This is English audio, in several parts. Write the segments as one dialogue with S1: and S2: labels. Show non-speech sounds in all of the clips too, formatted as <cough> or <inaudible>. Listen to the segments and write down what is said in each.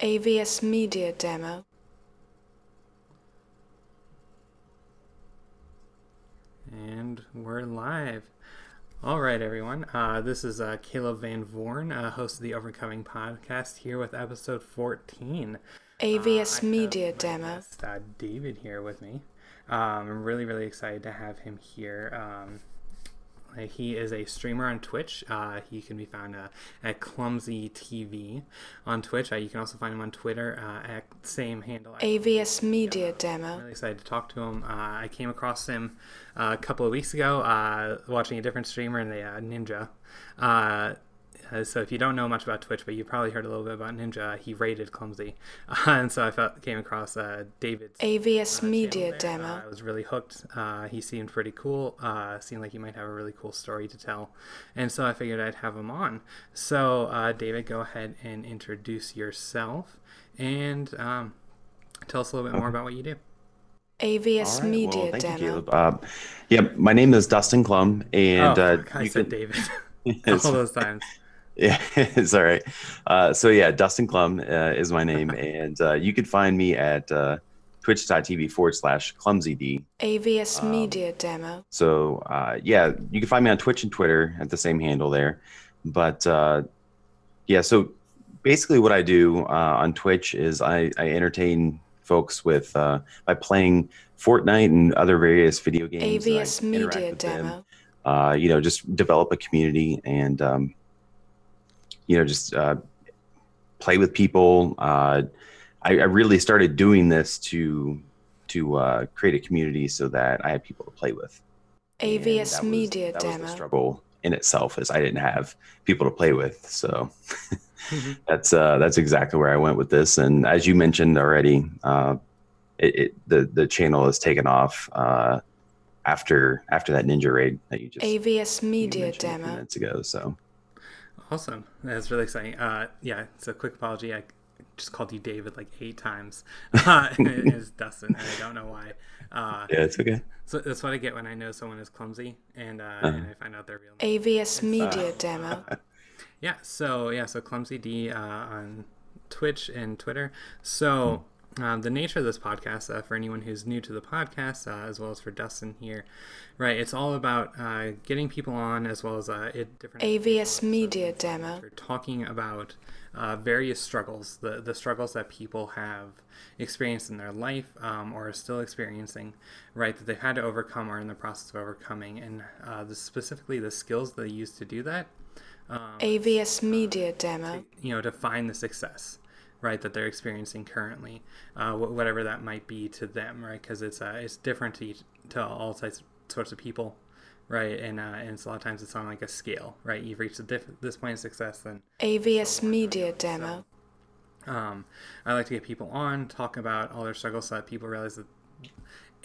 S1: AVS Media Demo.
S2: And we're live. All right, everyone. Uh, this is uh, Caleb Van Vorn, uh, host of the Overcoming podcast, here with episode 14.
S1: AVS
S2: Uh,
S1: Media
S2: have
S1: Demo.
S2: guest, uh, David here with me. Um, I'm really, really excited to have him here. Um, he is a streamer on Twitch. Uh, he can be found uh, at Clumsy TV on Twitch. Uh, you can also find him on Twitter uh, at same handle.
S1: AVS Media
S2: I'm
S1: Demo.
S2: really excited to talk to him. Uh, I came across him uh, a couple of weeks ago uh, watching a different streamer in the uh, Ninja. Uh, uh, so if you don't know much about Twitch, but you probably heard a little bit about Ninja, he rated Clumsy, <laughs> and so I felt, came across uh, David's
S1: AVS
S2: uh,
S1: Media
S2: there.
S1: Demo.
S2: Uh, I was really hooked. Uh, he seemed pretty cool. Uh, seemed like he might have a really cool story to tell, and so I figured I'd have him on. So uh, David, go ahead and introduce yourself and um, tell us a little bit more about what you do.
S1: AVS
S3: All right,
S1: Media
S3: well, thank
S1: Demo.
S3: you, Caleb. Uh, yeah, my name is Dustin Klum, and
S2: oh,
S3: uh,
S2: I
S3: you
S2: said
S3: can,
S2: David <laughs> <laughs> all those times.
S3: Yeah, <laughs> it's all right. Uh, so yeah, Dustin Klum uh, is my name, <laughs> and uh, you can find me at uh, twitch.tv forward slash clumsyd.
S1: AVS
S3: Um,
S1: Media Demo.
S3: So uh, yeah, you can find me on Twitch and Twitter at the same handle there. But uh, yeah, so basically what I do uh, on Twitch is I, I entertain folks with uh, by playing Fortnite and other various video games.
S1: AVS Media. Demo.
S3: uh, you know, just develop a community and, um, you know, just uh, play with people. Uh, I, I really started doing this to to uh, create a community so that I had people to play with.
S1: AVS
S3: that was-
S1: Media
S3: that was the
S1: Demo.
S3: struggle in itself, is I didn't have people to play with. So
S2: Mhm. <laughs>
S3: that's uh, that's exactly where I went with this. And as you mentioned already, uh, it, it the the channel has taken off uh, after after that ninja raid that you just
S1: AVS Media
S3: mentioned
S1: Demo.
S3: minutes ago. So
S2: Awesome. That's really exciting. Uh, yeah, so quick apology. I just called you David like eight times. <laughs> Uh, it is Dustin, and I don't know why. Uh,
S3: yeah, it's okay.
S2: so that's what I get when I know someone is clumsy and, uh,
S3: Uh-huh.
S2: and I find out their real name.
S1: AVS Media Demo. <laughs>
S2: Yeah, so yeah, so Clumsy D uh, on Twitch and Twitter. So um, the nature of this podcast, uh, for anyone who's new to the podcast, uh, as well as for Dustin here, right? It's all about uh, getting people on, as well as uh, it different
S1: AVS Media Demo.
S2: we're talking about uh, various struggles, the the struggles that people have experienced in their life um, or are still experiencing, right? That they've had to overcome or in the process of overcoming, and uh, the, specifically the skills they use to do that. Um,
S1: AVS Media Demo.
S2: you know, to find the success, right, that they're experiencing currently, uh, whatever that might be to them, right? Because it's uh, it's different to each, to all types sorts of people, right? And uh, and it's a lot of times it's on like a scale, right? You've reached a diff- this point of success, then
S1: AVS Media Demo.
S2: um, I like to get people on, talk about all their struggles, so that people realize that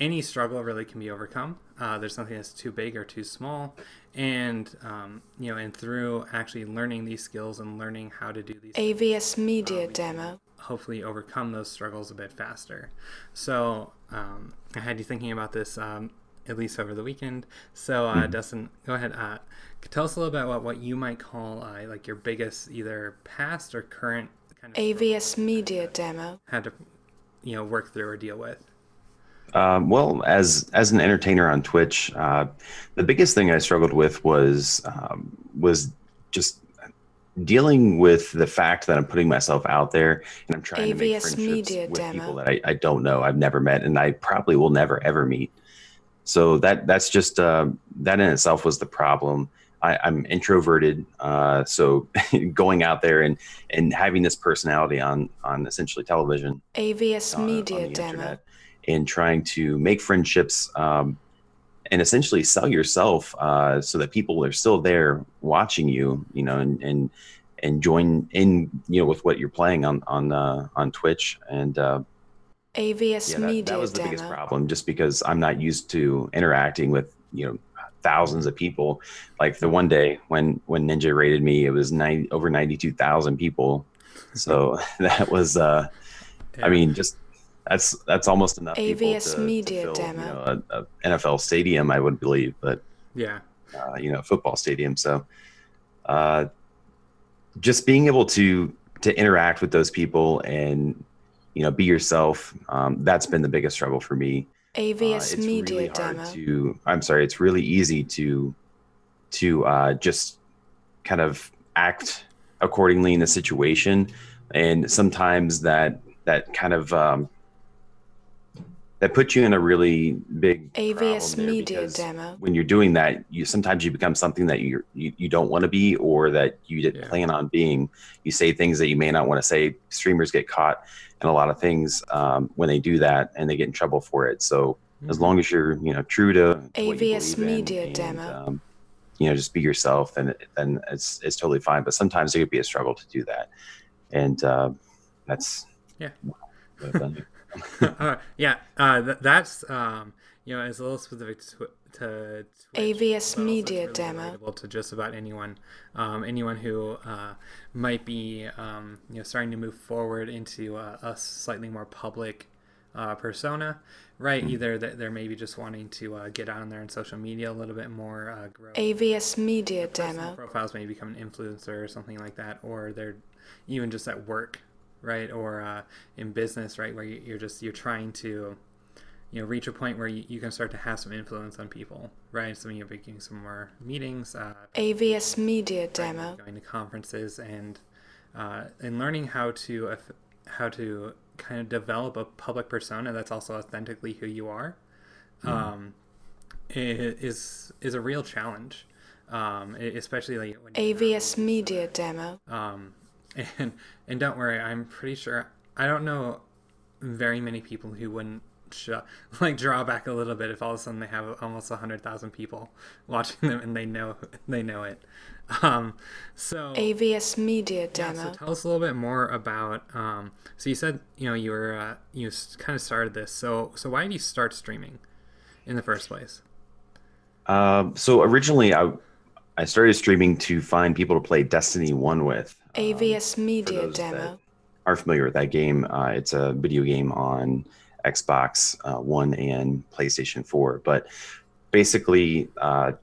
S2: any struggle really can be overcome. Uh, there's nothing that's too big or too small, and um, you know, and through actually learning these skills and learning how to do these,
S1: AVS Media Demo.
S2: hopefully overcome those struggles a bit faster. So um, I had you thinking about this um, at least over the weekend. So uh, Dustin, go ahead. Uh, tell us a little bit about what you might call uh, like your biggest either past or current kind of
S1: AVS Media Demo.
S2: had to you know work through or deal with
S3: Um, well, as as an entertainer on Twitch, uh, the biggest thing I struggled with was um, was just dealing with the fact that I'm putting myself out there and I'm trying to make
S1: AVS
S3: friendships
S1: Media
S3: with
S1: Demo.
S3: people that I, I don't know, I've never met, and I probably will never ever meet. So that that's just uh, that in itself was the problem. I, I'm introverted, uh, so <laughs> going out there and and having this personality on on essentially television
S1: AVS
S3: on- on
S1: Media
S3: the
S1: Demo.
S3: internet and trying to make friendships um, and essentially sell yourself uh, so that people are still there watching you, you know, and and and join in, you know, with what you're playing on on uh, on Twitch and. Uh,
S1: AVS
S3: yeah, that,
S1: Media
S3: that was the biggest problem just because i'm not used to interacting with you know thousands of people like the one day when when ninja rated me it was 90 over 92000 people so <laughs> that was uh
S2: Yeah.
S3: i mean just that's that's almost enough people
S1: AVS
S3: to, to
S1: Media
S3: fill,
S1: Demo.
S3: you know, a, a nfl stadium i would believe but
S2: yeah
S3: uh, you know football stadium so uh just being able to to interact with those people and you know be yourself um, that's been the biggest struggle for me Uh,
S1: AVS
S3: it's
S1: Media
S3: really
S1: Demo.
S3: to i'm sorry it's really easy to to uh, just kind of act accordingly in a situation and sometimes that that kind of um, that puts you in a really big
S1: AVS Media Demo.
S3: when you're doing that you sometimes you become something that you you, you don't want to be or that you didn't
S2: Yeah.
S3: plan on being you say things that you may not want to say streamers get caught in a lot of things um, when they do that and they get in trouble for it so as long as you're you know true to
S1: AVS Media
S3: and,
S1: Demo.
S3: um, you know just be yourself then then it's it's totally fine but sometimes it could be a struggle to do that and uh, that's
S2: Yeah. <laughs>
S3: what I've done.
S2: uh, yeah, uh, th- that's um, you know, it's a little specific to, to Twitch,
S1: AVS Media
S2: really
S1: Demo.
S2: relatable to just about anyone, um, anyone who uh, might be um, you know starting to move forward into a, a slightly more public uh, persona, right? Either that they're maybe just wanting to uh, get on there in social media a little bit more, uh, grow
S1: AVS Media Demo.
S2: profiles maybe become an influencer or something like that or they're even just at work right or uh, in business right where you- you're just you're trying to you know reach a point where you, you can start to have some influence on people right so you're making some more meetings uh,
S1: AVS Media
S2: right,
S1: Demo.
S2: going to conferences and uh, and learning how to how to kind of develop a public persona that's also authentically who you are um, is is a real challenge um, especially like when
S1: AVS Media Demo.
S2: um, and and don't worry, I'm pretty sure I don't know very many people who wouldn't sh- like draw back a little bit if all of a sudden they have almost a hundred thousand people watching them and they know they know it. Um, so
S1: AVS Media
S2: yeah, so tell us a little bit more about. Um, so you said you know you were uh, you kind of started this. So so why did you start streaming in the first place?
S3: Um, so originally, I I started streaming to find people to play Destiny One with. Um,
S1: AVS
S3: for
S1: Media Demo.
S3: are familiar with that game, uh, it's a video game on Xbox uh, One and PlayStation Four. But basically, uh,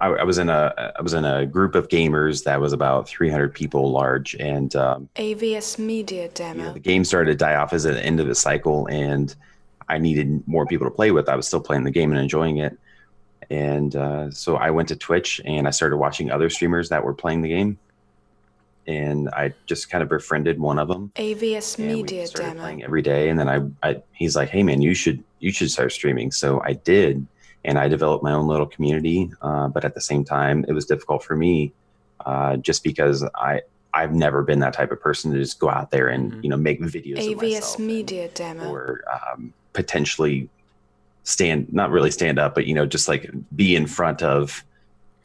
S3: I, I was in a I was in a group of gamers that was about 300 people large, and um,
S1: AVS Media
S3: you know,
S1: Demo.
S3: the game started to die off as at the end of the cycle and i needed more people to play with i was still playing the game and enjoying it and uh, so i went to twitch and i started watching other streamers that were playing the game and i just kind of befriended one of them
S1: AVS
S3: and we
S1: Media
S3: started
S1: Demo.
S3: playing every day and then I, I he's like hey man you should you should start streaming so i did and i developed my own little community uh, but at the same time it was difficult for me uh, just because i i've never been that type of person to just go out there and
S2: Mhm.
S3: you know make videos of
S1: AVS
S3: myself and-
S1: Media Demo.
S3: or um, potentially stand not really stand up but you know just like be in front of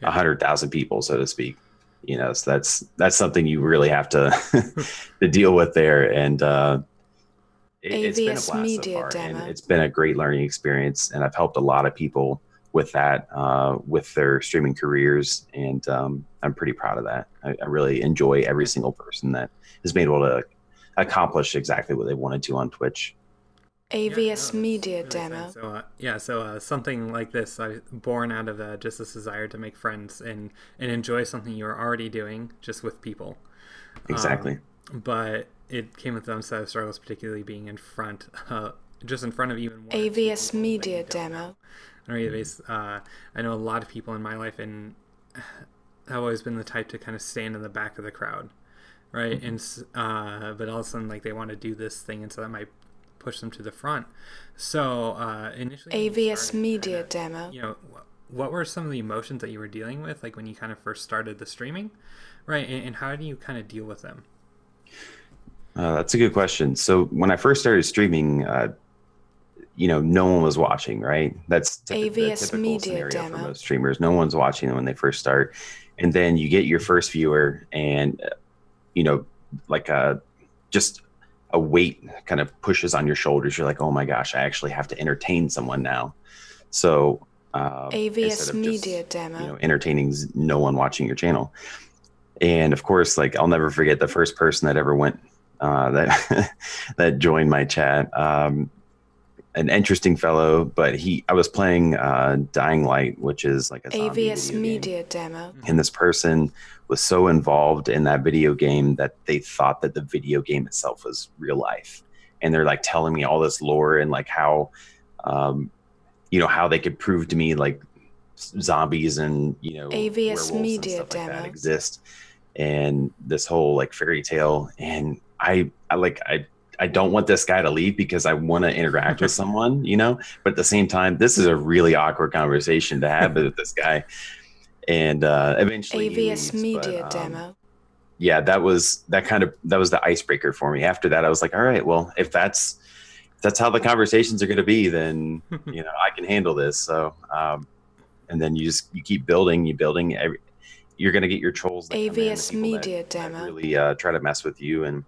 S3: a
S2: Yeah.
S3: hundred thousand people so to speak you know so that's that's something you really have to <laughs> to deal with there. And uh it, it's been a blast
S1: Media
S3: so far
S1: Demo.
S3: and it's been a great learning experience and i've helped a lot of people with that uh, with their streaming careers and um, i'm pretty proud of that. I, I really enjoy every single person that has been able to accomplish exactly what they wanted to on twitch
S2: Yeah, no,
S1: AVS Media
S2: really.
S1: Demo.
S2: So uh, yeah, so uh, something like this, uh, born out of uh, just this desire to make friends and and enjoy something you're already doing just with people.
S3: exactly
S2: Um, but it came with its own set of struggles, particularly being in front, uh, just in front of even one
S1: AVS
S2: people that you
S1: Media Demo.
S2: know. I know AVS, uh, I know a lot of people in my life, and <sighs> I've always been the type to kind of stand in the back of the crowd, right? And uh, but all of a sudden, like they want to do this thing, and so that might push them to the front. So uh, initially,
S1: AVS
S2: started,
S1: Media
S2: kinda,
S1: Demo.
S2: you know, what were some of the emotions that you were dealing with, like when you kind of first started the streaming, right? And, and how do you kind of deal with them?
S3: Uh, that's a good question. So when I first started streaming, uh, you know, no one was watching, right? That's typ- the
S1: AVS
S3: typical
S1: Media
S3: scenario for
S1: Demo.
S3: most streamers. No one's watching them when they first start, and then you get your first viewer, and uh, you know, like a just a weight kind of pushes on your shoulders. You're like, oh my gosh, I actually have to entertain someone now. So uh,
S1: AVS
S3: instead of just,
S1: Media Demo.
S3: you know entertaining no one watching your channel and of course like i'll never forget the first person that ever went uh, that <laughs> that joined my chat um, an interesting fellow, but he I was playing uh, Dying Light, which is like a
S1: AVS. Media Demo.
S3: and this person was so involved in that video game that they thought that the video game itself was real life and they're like telling me all this lore and like how um you know how they could prove to me like zombies and you know
S1: AVS
S3: werewolves and
S1: Media
S3: stuff like that
S1: Demo.
S3: exist and this whole like fairy tale and i i like i I don't want this guy to leave because I want to interact with <laughs> someone, you know. But at the same time, this is a really awkward conversation to have with this guy. And uh, eventually,
S1: AVS
S3: leaves,
S1: Media
S3: but, um,
S1: Demo.
S3: yeah, that was that kind of that was the icebreaker for me. After that, I was like, all right, well, if that's if that's how the conversations are going to be, then <laughs> you know I can handle this. So, um, and then you just you keep building, you building. Every, you're going to get your trolls. that come in, the
S1: AVS
S3: that-
S1: Media
S3: that
S1: Demo.
S3: really uh, try to mess with you, and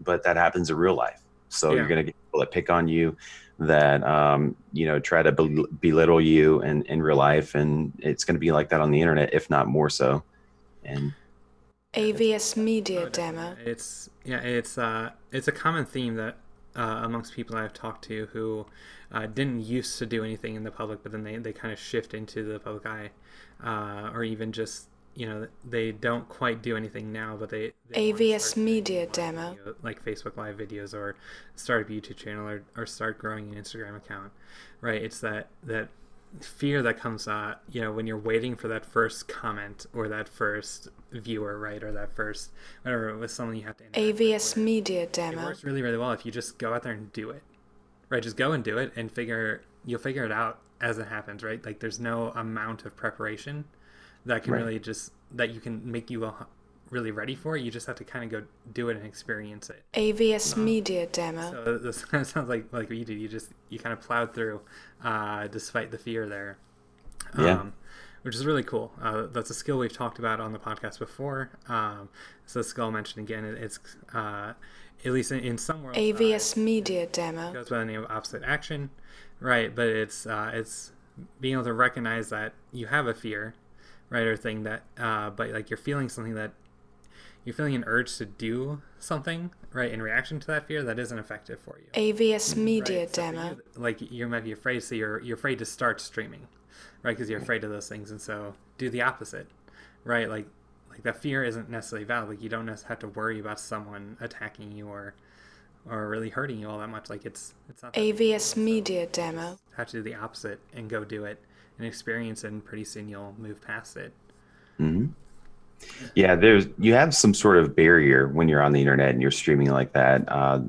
S3: but that happens in real life. So
S2: Yeah.
S3: you're going to get people that pick on you, that um, you know try to bel- belittle you in in real life, and it's going to be like that on the internet, if not more so. And
S1: AVS Media. Demo.
S2: It's yeah, it's uh, it's a common theme that uh, amongst people I've talked to who uh, didn't used to do anything in the public, but then they, they kind of shift into the public eye, uh, or even just you know they don't quite do anything now, but they, they
S1: AVS Media Demo.
S2: video- like Facebook Live videos, or start a YouTube channel, or, or start growing an Instagram account, right? It's that that fear that comes out you know when you're waiting for that first comment or that first viewer right? Or that first whatever with someone you have to with,
S1: AVS
S2: where
S1: Media
S2: it works really really well if you just go out there and do it right? Just go and do it and figure you'll figure it out as it happens right? Like there's no amount of preparation that can
S3: Right.
S2: really just that you can make you uh, really ready for it you just have to kind of go do it and experience it
S1: AVS Media Demo.
S2: so this kind <laughs> of sounds like like you did. You just you kind of plowed through, uh, despite the fear there.
S3: Yeah.
S2: Um, which is really cool. Uh, that's a skill we've talked about on the podcast before. Um, so the skill I mentioned again. It, it's uh, at least in, in some worlds. uh,
S1: AVS Media
S2: it
S1: Demo.
S2: goes by the name of opposite action, right? But it's uh, it's being able to recognize that you have a fear, right, or thing that, uh, but like you're feeling something that you're feeling an urge to do something, right, in reaction to that fear that isn't effective for you.
S1: AVS Media
S2: Right, so
S1: Demo.
S2: you, like you might be afraid, so you're you're afraid to start streaming, right? Because you're afraid of those things, and so do the opposite, right? Like like that fear isn't necessarily valid. Like you don't have to worry about someone attacking you or or really hurting you all that much. Like it's it's not. that big a deal.
S1: AVS Media Demo.
S2: Have to do the opposite and go do it and experience it, and pretty soon you'll move past it.
S3: hmm Yeah, there's you have some sort of barrier when you're on the internet and you're streaming like that. Uh,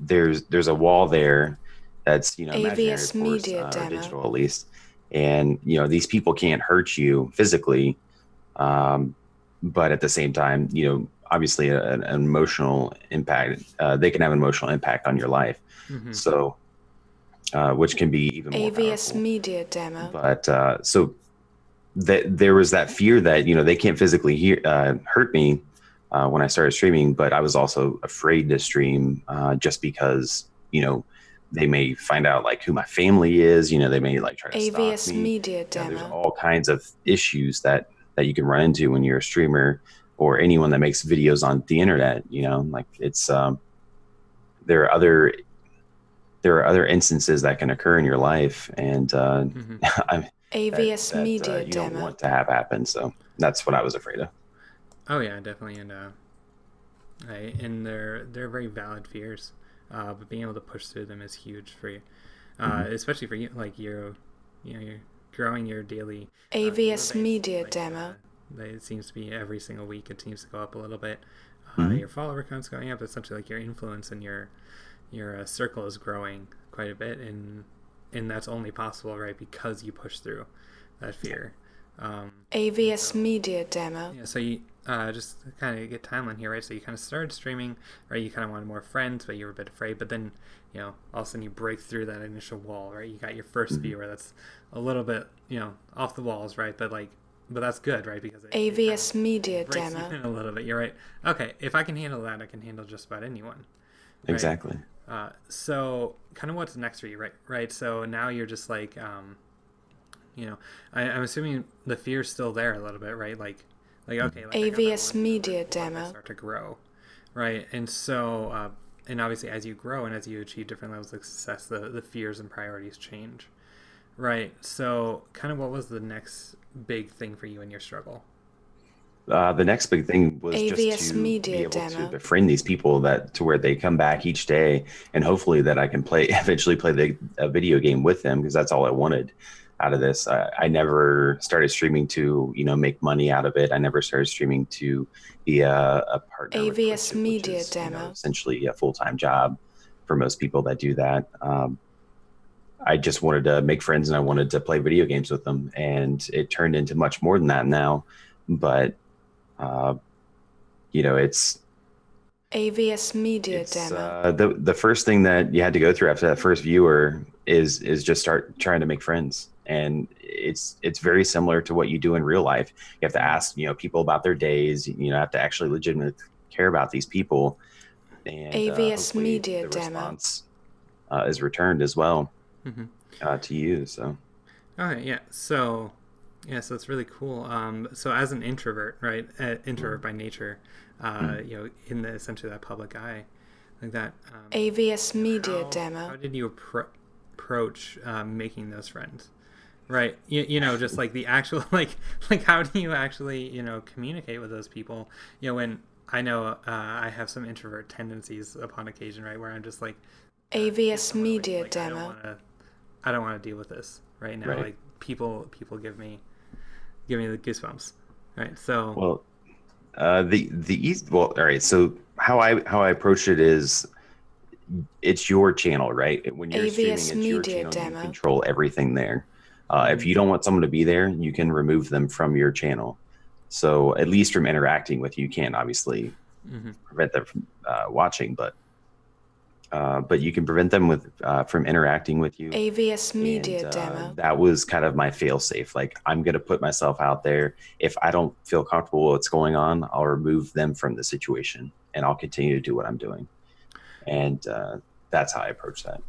S3: there's there's a wall there that's you know
S1: AVS
S3: of course,
S1: Media
S3: uh,
S1: Demo.
S3: digital at least, and you know these people can't hurt you physically, um, but at the same time, you know obviously a- an, an emotional impact. Uh, they can have an emotional impact on your life,
S2: Mhm.
S3: so uh, which can be even more
S1: AVS
S3: powerful
S1: Media Demo.
S3: but uh, so that there was that fear that you know they can't physically hear, uh, hurt me uh, when I started streaming, but I was also afraid to stream uh, just because you know they may find out like who my family is. You know, they may like try to
S1: AVS
S3: me.
S1: Media
S3: You know, there's
S1: Demo.
S3: all kinds of issues that that you can run into when you're a streamer or anyone that makes videos on the internet. You know, like it's um, there are other there are other instances that can occur in your life, and uh, <laughs>
S2: Mhm.
S3: I'm that-
S1: AVS
S3: that, uh,
S1: Media
S3: you don't
S1: Demo.
S3: want to have happen. So that's what I was afraid of.
S2: Oh yeah, definitely, and uh, I, and they're they're very valid fears, uh, but being able to push through them is huge for you, uh, especially for you. Like you're, you know, you're growing your daily uh,
S1: AVS
S2: base,
S1: Media
S2: like,
S1: Demo.
S2: uh, it seems to be every single week. It seems to go up a little bit. Uh,
S3: Mhm.
S2: Your follower count's going up. Essentially, like your influence and your your uh, circle is growing quite a bit, and and that's only possible, right, because you push through that fear. Um,
S1: AVS Media Demo.
S2: yeah, so you uh, just kind of get timeline here, right? So you kind of started streaming, right? You kind of wanted more friends, but you were a bit afraid. But then, you know, all of a sudden you break through that initial wall, right? You got your 1st
S3: Mhm.
S2: viewer that's a little bit, you know, off the walls, right? But like, but that's good, right? Because it, it
S1: AVS
S2: kinda
S1: Media Demo.
S2: a little bit. You're right. Okay, if I can handle that, I can handle just about anyone. Right.
S3: Exactly.
S2: Uh, so kind of what's next for you, right? Right. So now you're just like, um, you know, I, I'm assuming the fear's still there a little bit, right? Like, like okay, like I got that
S1: AVS Media Demo.
S2: start to grow, right? And so, uh, and obviously as you grow and as you achieve different levels of success, the the fears and priorities change. Right. So, kind of, what was the next big thing for you in your struggle?
S3: Uh, the next big thing was
S1: AVS
S3: just to
S1: Media
S3: be able
S1: demo.
S3: to befriend these people that to where they come back each day, and hopefully that I can play <laughs> eventually play the a video game with them because that's all I wanted out of this. I, I never started streaming to you know make money out of it. I never started streaming to be a, a partner.
S1: AVS
S3: which
S1: Media
S3: is, you know,
S1: demo.
S3: essentially a full time job for most people that do that. Um, I just wanted to make friends and I wanted to play video games with them, and it turned into much more than that now. But uh, you know, it's
S1: AVS Media
S3: it's
S1: demo.
S3: uh, the the first thing that you had to go through after that first viewer is is just start trying to make friends, and it's it's very similar to what you do in real life. You have to ask you know people about their days. You know, have to actually legitimately care about these people. And, uh,
S1: AVS
S3: hopefully
S1: Media
S3: the
S1: demo.
S3: response uh, is returned as well
S2: hmm
S3: uh, to you. So
S2: All right, yeah. So, yeah, so it's really cool. Um, so as an introvert, right, uh, introvert by nature, uh, you know, in the essentially that public eye, like that. Um,
S1: AVS Media
S2: how,
S1: demo.
S2: How did you appro- approach um, making those friends? Right, you, you know, just like the actual <laughs> like like how do you actually you know communicate with those people? You know, when I know uh, I have some introvert tendencies upon occasion, right, where I'm just like
S1: AVS
S2: someone, like-
S1: Media
S2: like, I
S1: demo.
S2: I don't want to deal with this right now.
S3: Right.
S2: Like people, people give me, give me the goosebumps. Right. So
S3: Well, uh, the the east. Well, all right. So how I how I approach it is, it's your channel, right? When you're
S1: AVS
S3: streaming, it's your
S1: Media
S3: channel.
S1: demo.
S3: You control everything there. Uh, If
S2: Mhm.
S3: you don't want someone to be there, you can remove them from your channel. So at least from interacting with you, you can't obviously
S2: mhm.
S3: prevent them from uh, watching, but uh, but you can prevent them with uh, from interacting with you.
S1: AVS Media
S3: And, uh,
S1: demo.
S3: That was kind of my fail safe. Like I'm going to put myself out there. If I don't feel comfortable with what's going on, I'll remove them from the situation and I'll continue to do what I'm doing. And uh, that's how I approach that.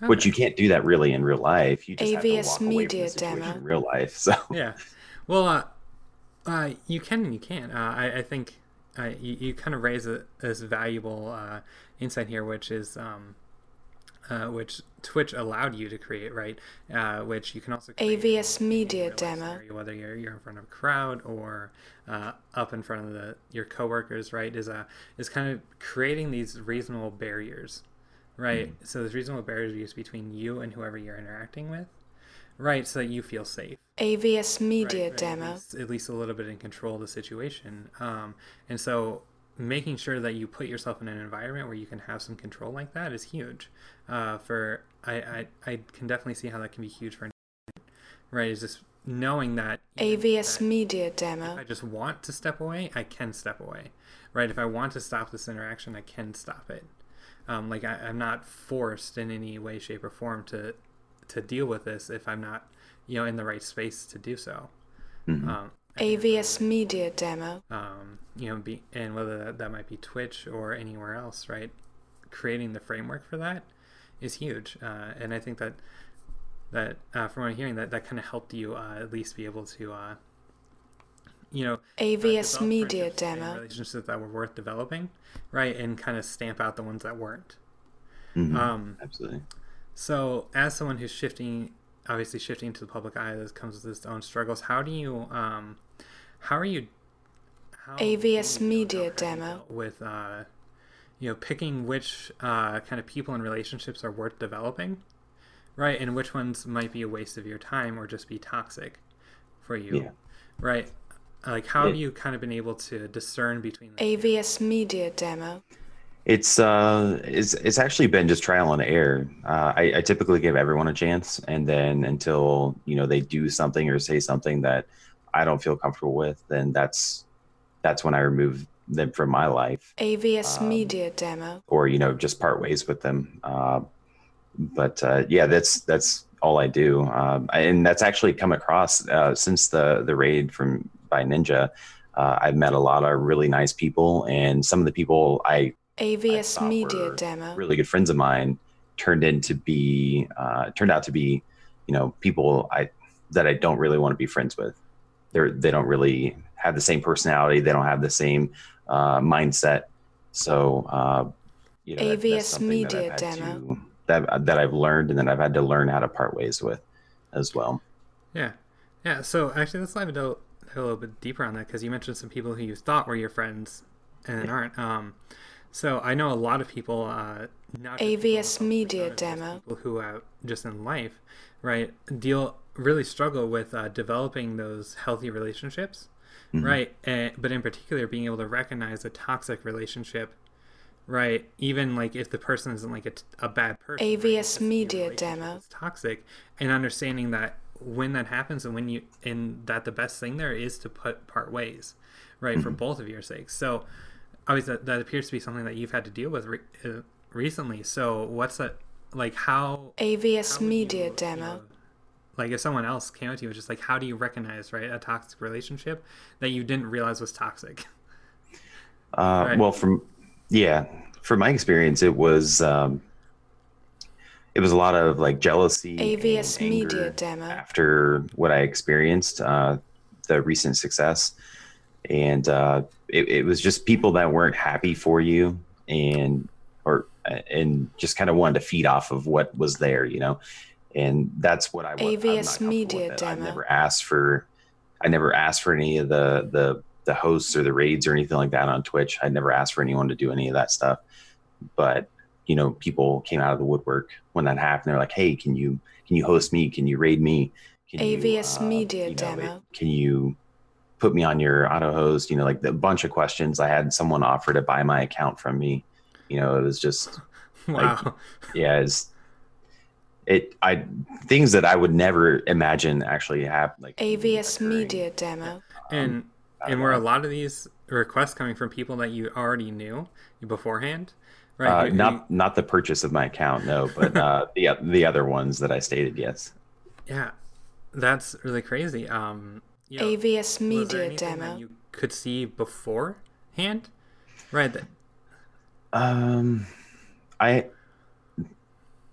S3: Which
S2: Okay.
S3: you can't do that really in real life. You just have to
S1: AVS
S3: walk away from
S1: Media
S3: the
S1: demo.
S3: in real life. <laughs> So
S2: yeah. Well, uh, uh, you can and you can't. Uh, I, I think uh, you, you kind of raise a, this valuable uh, insight here, which is um, uh, which Twitch allowed you to create, right? Uh, which you can also create
S1: AVS Media demo.
S2: whether you're, you're in front of a crowd or uh, up in front of the your coworkers, right? Is uh, is kind of creating these reasonable barriers, right? So there's reasonable barriers between you and whoever you're interacting with, right? So that you feel safe
S1: AVS Media
S2: right,
S1: demo.
S2: At least, at least a little bit in control of the situation. Um, and so making sure that you put yourself in an environment where you can have some control like that is huge. Uh, for I, I, I can definitely see how that can be huge for right. Is just knowing that
S1: AVS
S2: that
S1: Media
S2: if
S1: demo.
S2: I just want to step away, I can step away. Right. If I want to stop this interaction, I can stop it. Um, like I, I'm not forced in any way, shape, or form to to deal with this if I'm not, you know, in the right space to do so.
S3: Mhm.
S2: Um, I think it's
S1: AVS Media demo.
S2: um, you know, be, and whether that, that might be Twitch or anywhere else, right? Creating the framework for that is huge, uh, and I think that that uh, from what I'm hearing, that that kind of helped you uh, at least be able to, uh, you know, uh,
S1: AVS
S2: develop
S1: Media demo.
S2: relationships that were worth developing, right, and kind of stamp out the ones that weren't.
S3: Mhm.
S2: Um,
S3: absolutely.
S2: So, as someone who's shifting, obviously shifting to the public eye, this comes with its own struggles. How do you, um, how are you? How
S1: AVS
S2: you
S1: Media
S2: how have you
S1: demo.
S2: with, uh, you know, picking which uh, kind of people and relationships are worth developing, right, and which ones might be a waste of your time or just be toxic for you,
S3: Yeah.
S2: right? Like, how have you kind of been able to discern between the two?
S1: AVS Media demo.
S3: It's uh, it's it's actually been just trial and error. Uh, I, I typically give everyone a chance, and then until you know they do something or say something that I don't feel comfortable with, then that's that's when I remove them from my life,
S1: AVS
S3: Um,
S1: Media demo.
S3: or you know just part ways with them. Uh, but uh, yeah, that's that's all I do, um, and that's actually come across uh, since the the raid from by Ninja. Uh, I've met a lot of really nice people, and some of the people I
S1: AVS Media
S3: were
S1: demo.
S3: really good friends of mine turned into be uh, turned out to be you know people I that I don't really want to be friends with. They're they don't really have the same personality. They don't have the same uh, mindset. So uh, you know,
S1: AVS
S3: that I've
S1: Media
S3: had
S1: Demo.
S3: to- that that I've learned and then I've had to learn how to part ways with as well.
S2: Yeah, yeah. So actually, let's dive into a little bit deeper on that because you mentioned some people who you thought were your friends and then aren't. Um, so I know a lot of people, uh, not just people
S1: AVS Media Demo.
S2: people who uh, just in life, right, deal really struggle with uh, developing those healthy relationships, right? And, but in particular, being able to recognize a toxic relationship. Right, even like if the person isn't like a, t- a bad person,
S1: AVS
S2: it's just the
S1: Media Demo.
S2: is toxic, and understanding that when that happens and when you and that the best thing there is to put part ways, right, for both of your sakes. So, obviously, that, that appears to be something that you've had to deal with re- uh, recently. So, what's that like? How
S1: AVS
S2: how
S1: Media
S2: you, you
S1: Demo.
S2: know, like if someone else came up to you, was just like, how do you recognize right a toxic relationship that you didn't realize was toxic? <laughs>
S3: Uh,
S2: Right.
S3: Well, from yeah, from my experience, it was um, it was a lot of like jealousy,
S1: AVS Media Demo.
S3: after what I experienced, uh, the recent success, and uh, it, it was just people that weren't happy for you, and or and just kind of wanted to feed off of what was there, you know, and that's what I. wa-
S1: AVS Media
S3: it. I never asked for, I never asked for any of the the the hosts or the raids or anything like that on Twitch. I never asked for anyone to do any of that stuff, but you know, people came out of the woodwork when that happened. They're like, "Hey, can you can you host me? Can you raid me? Can you,
S1: AVS
S3: uh,
S1: Media
S3: you know,
S1: Demo.
S3: Can you put me on your auto host? You know, like a bunch of questions. I had someone offer to buy my account from me. You know, it was just <laughs>
S2: wow.
S3: yeah, it's it I things that I would never imagine actually happen. Like
S1: AVS
S3: occurring.
S1: Media Demo.
S2: and
S3: I
S2: and
S3: don't
S2: were a lot of these requests coming from people that you already knew beforehand, right?
S3: Uh,
S2: Who- who-
S3: not not the purchase of my account, no, but <laughs> uh, the the other ones that I stated, yes.
S2: yeah, that's really crazy. Um, you know,
S1: AVS
S2: was there
S1: Media
S2: that
S1: Demo.
S2: you could see beforehand, right? Then.
S3: Um, I,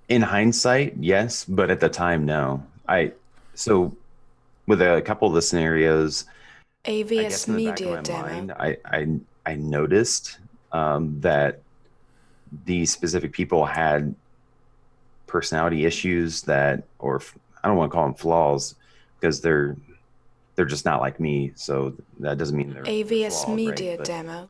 S3: in hindsight, yes, but at the time, no. I so with a couple of the scenarios, I guess
S1: AVS
S3: in the back
S1: Media
S3: of my mind,
S1: Demo.
S3: I I I noticed um, that these specific people had personality issues that, or I don't want to call them flaws, because they're they're just not like me. So that doesn't mean they're they're
S1: AVS
S3: flawed, right?
S1: Media
S3: But,
S1: Demo.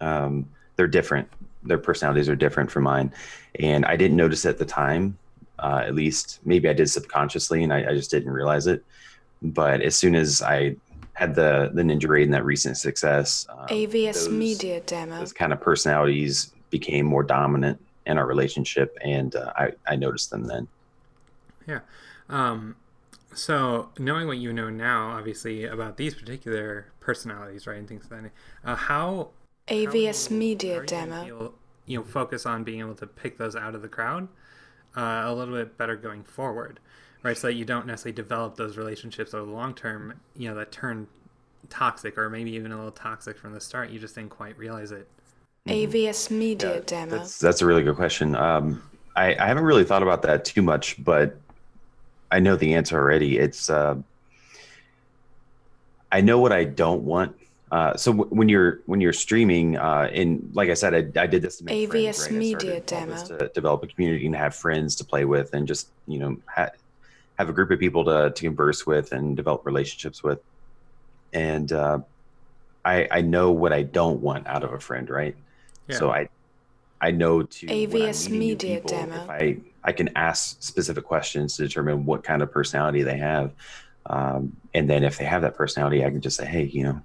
S3: um, they're different. Their personalities are different from mine, and I didn't notice at the time. Uh, at least maybe I did subconsciously, and I, I just didn't realize it. But as soon as I had the the ninja raid and that recent success, um,
S1: AVS
S3: those-
S1: Media Demo.
S3: those kind of personalities became more dominant in our relationship, and uh, I I noticed them then.
S2: yeah. Um, so knowing what you know now, obviously about these particular personalities, right, and things like that, uh, how how
S1: AVS
S2: you-
S1: Media
S2: how are you
S1: Demo.
S2: feel- you know, focus on being able to pick those out of the crowd uh, a little bit better going forward, right? So that you don't necessarily develop those relationships over the long term, you know, that turn toxic or maybe even a little toxic from the start. You just didn't quite realize it.
S1: AVS Media
S3: Yeah,
S1: Demo.
S3: That's that's a really good question. Um, I, I haven't really thought about that too much, but I know the answer already. It's uh, I know what I don't want. Uh, so w- when you're when you're streaming, uh, and like I said, I, I did this to make friends,
S1: AVS
S3: right?
S1: Media
S3: started
S1: Demo.
S3: to develop a community and have friends to play with, and just you know ha- have a group of people to to converse with and develop relationships with. And uh, I I know what I don't want out of a friend, right?
S2: Yeah.
S3: So I I know to
S1: AVS Media
S3: people,
S1: Demo.
S3: If I I can ask specific questions to determine what kind of personality they have, um, and then if they have that personality, I can just say, hey, you know,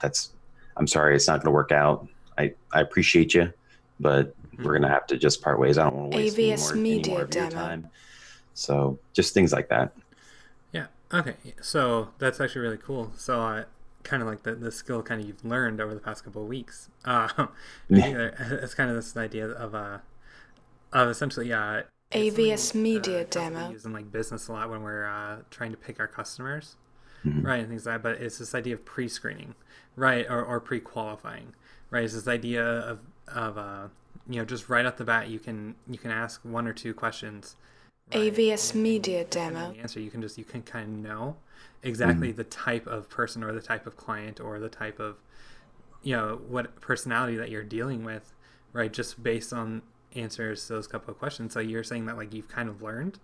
S3: that's I'm sorry, it's not going to work out. I I appreciate you, but we're going to have to just part ways. I don't want to waste any
S1: AVS
S3: more, any
S1: Media
S3: more of your
S1: Demo.
S3: time. So just things like that.
S2: Yeah. Okay. So that's actually really cool. So uh, kind of like the, the skill kind of you've learned over the past couple of weeks. Uh, <laughs> I it's kind of this idea of uh, of essentially yeah. It's
S1: AVS
S2: something,
S1: Media
S2: uh, constantly
S1: Demo.
S2: Use in like business a lot when we're uh, trying to pick our customers,
S3: Mhm.
S2: right, and things like that. But it's this idea of pre-screening, right, or, or pre-qualifying, right? It's this idea of of uh, you know just right off the bat you can you can ask one or two questions. right,
S1: AVS
S2: and-
S1: Media
S2: depending on
S1: Demo.
S2: the answer you can just you can kind of know exactly the type of person or the type of client or the type of you know what personality that you're dealing with right? Just based on answers those couple of questions. So you're saying that like you've kind of learned.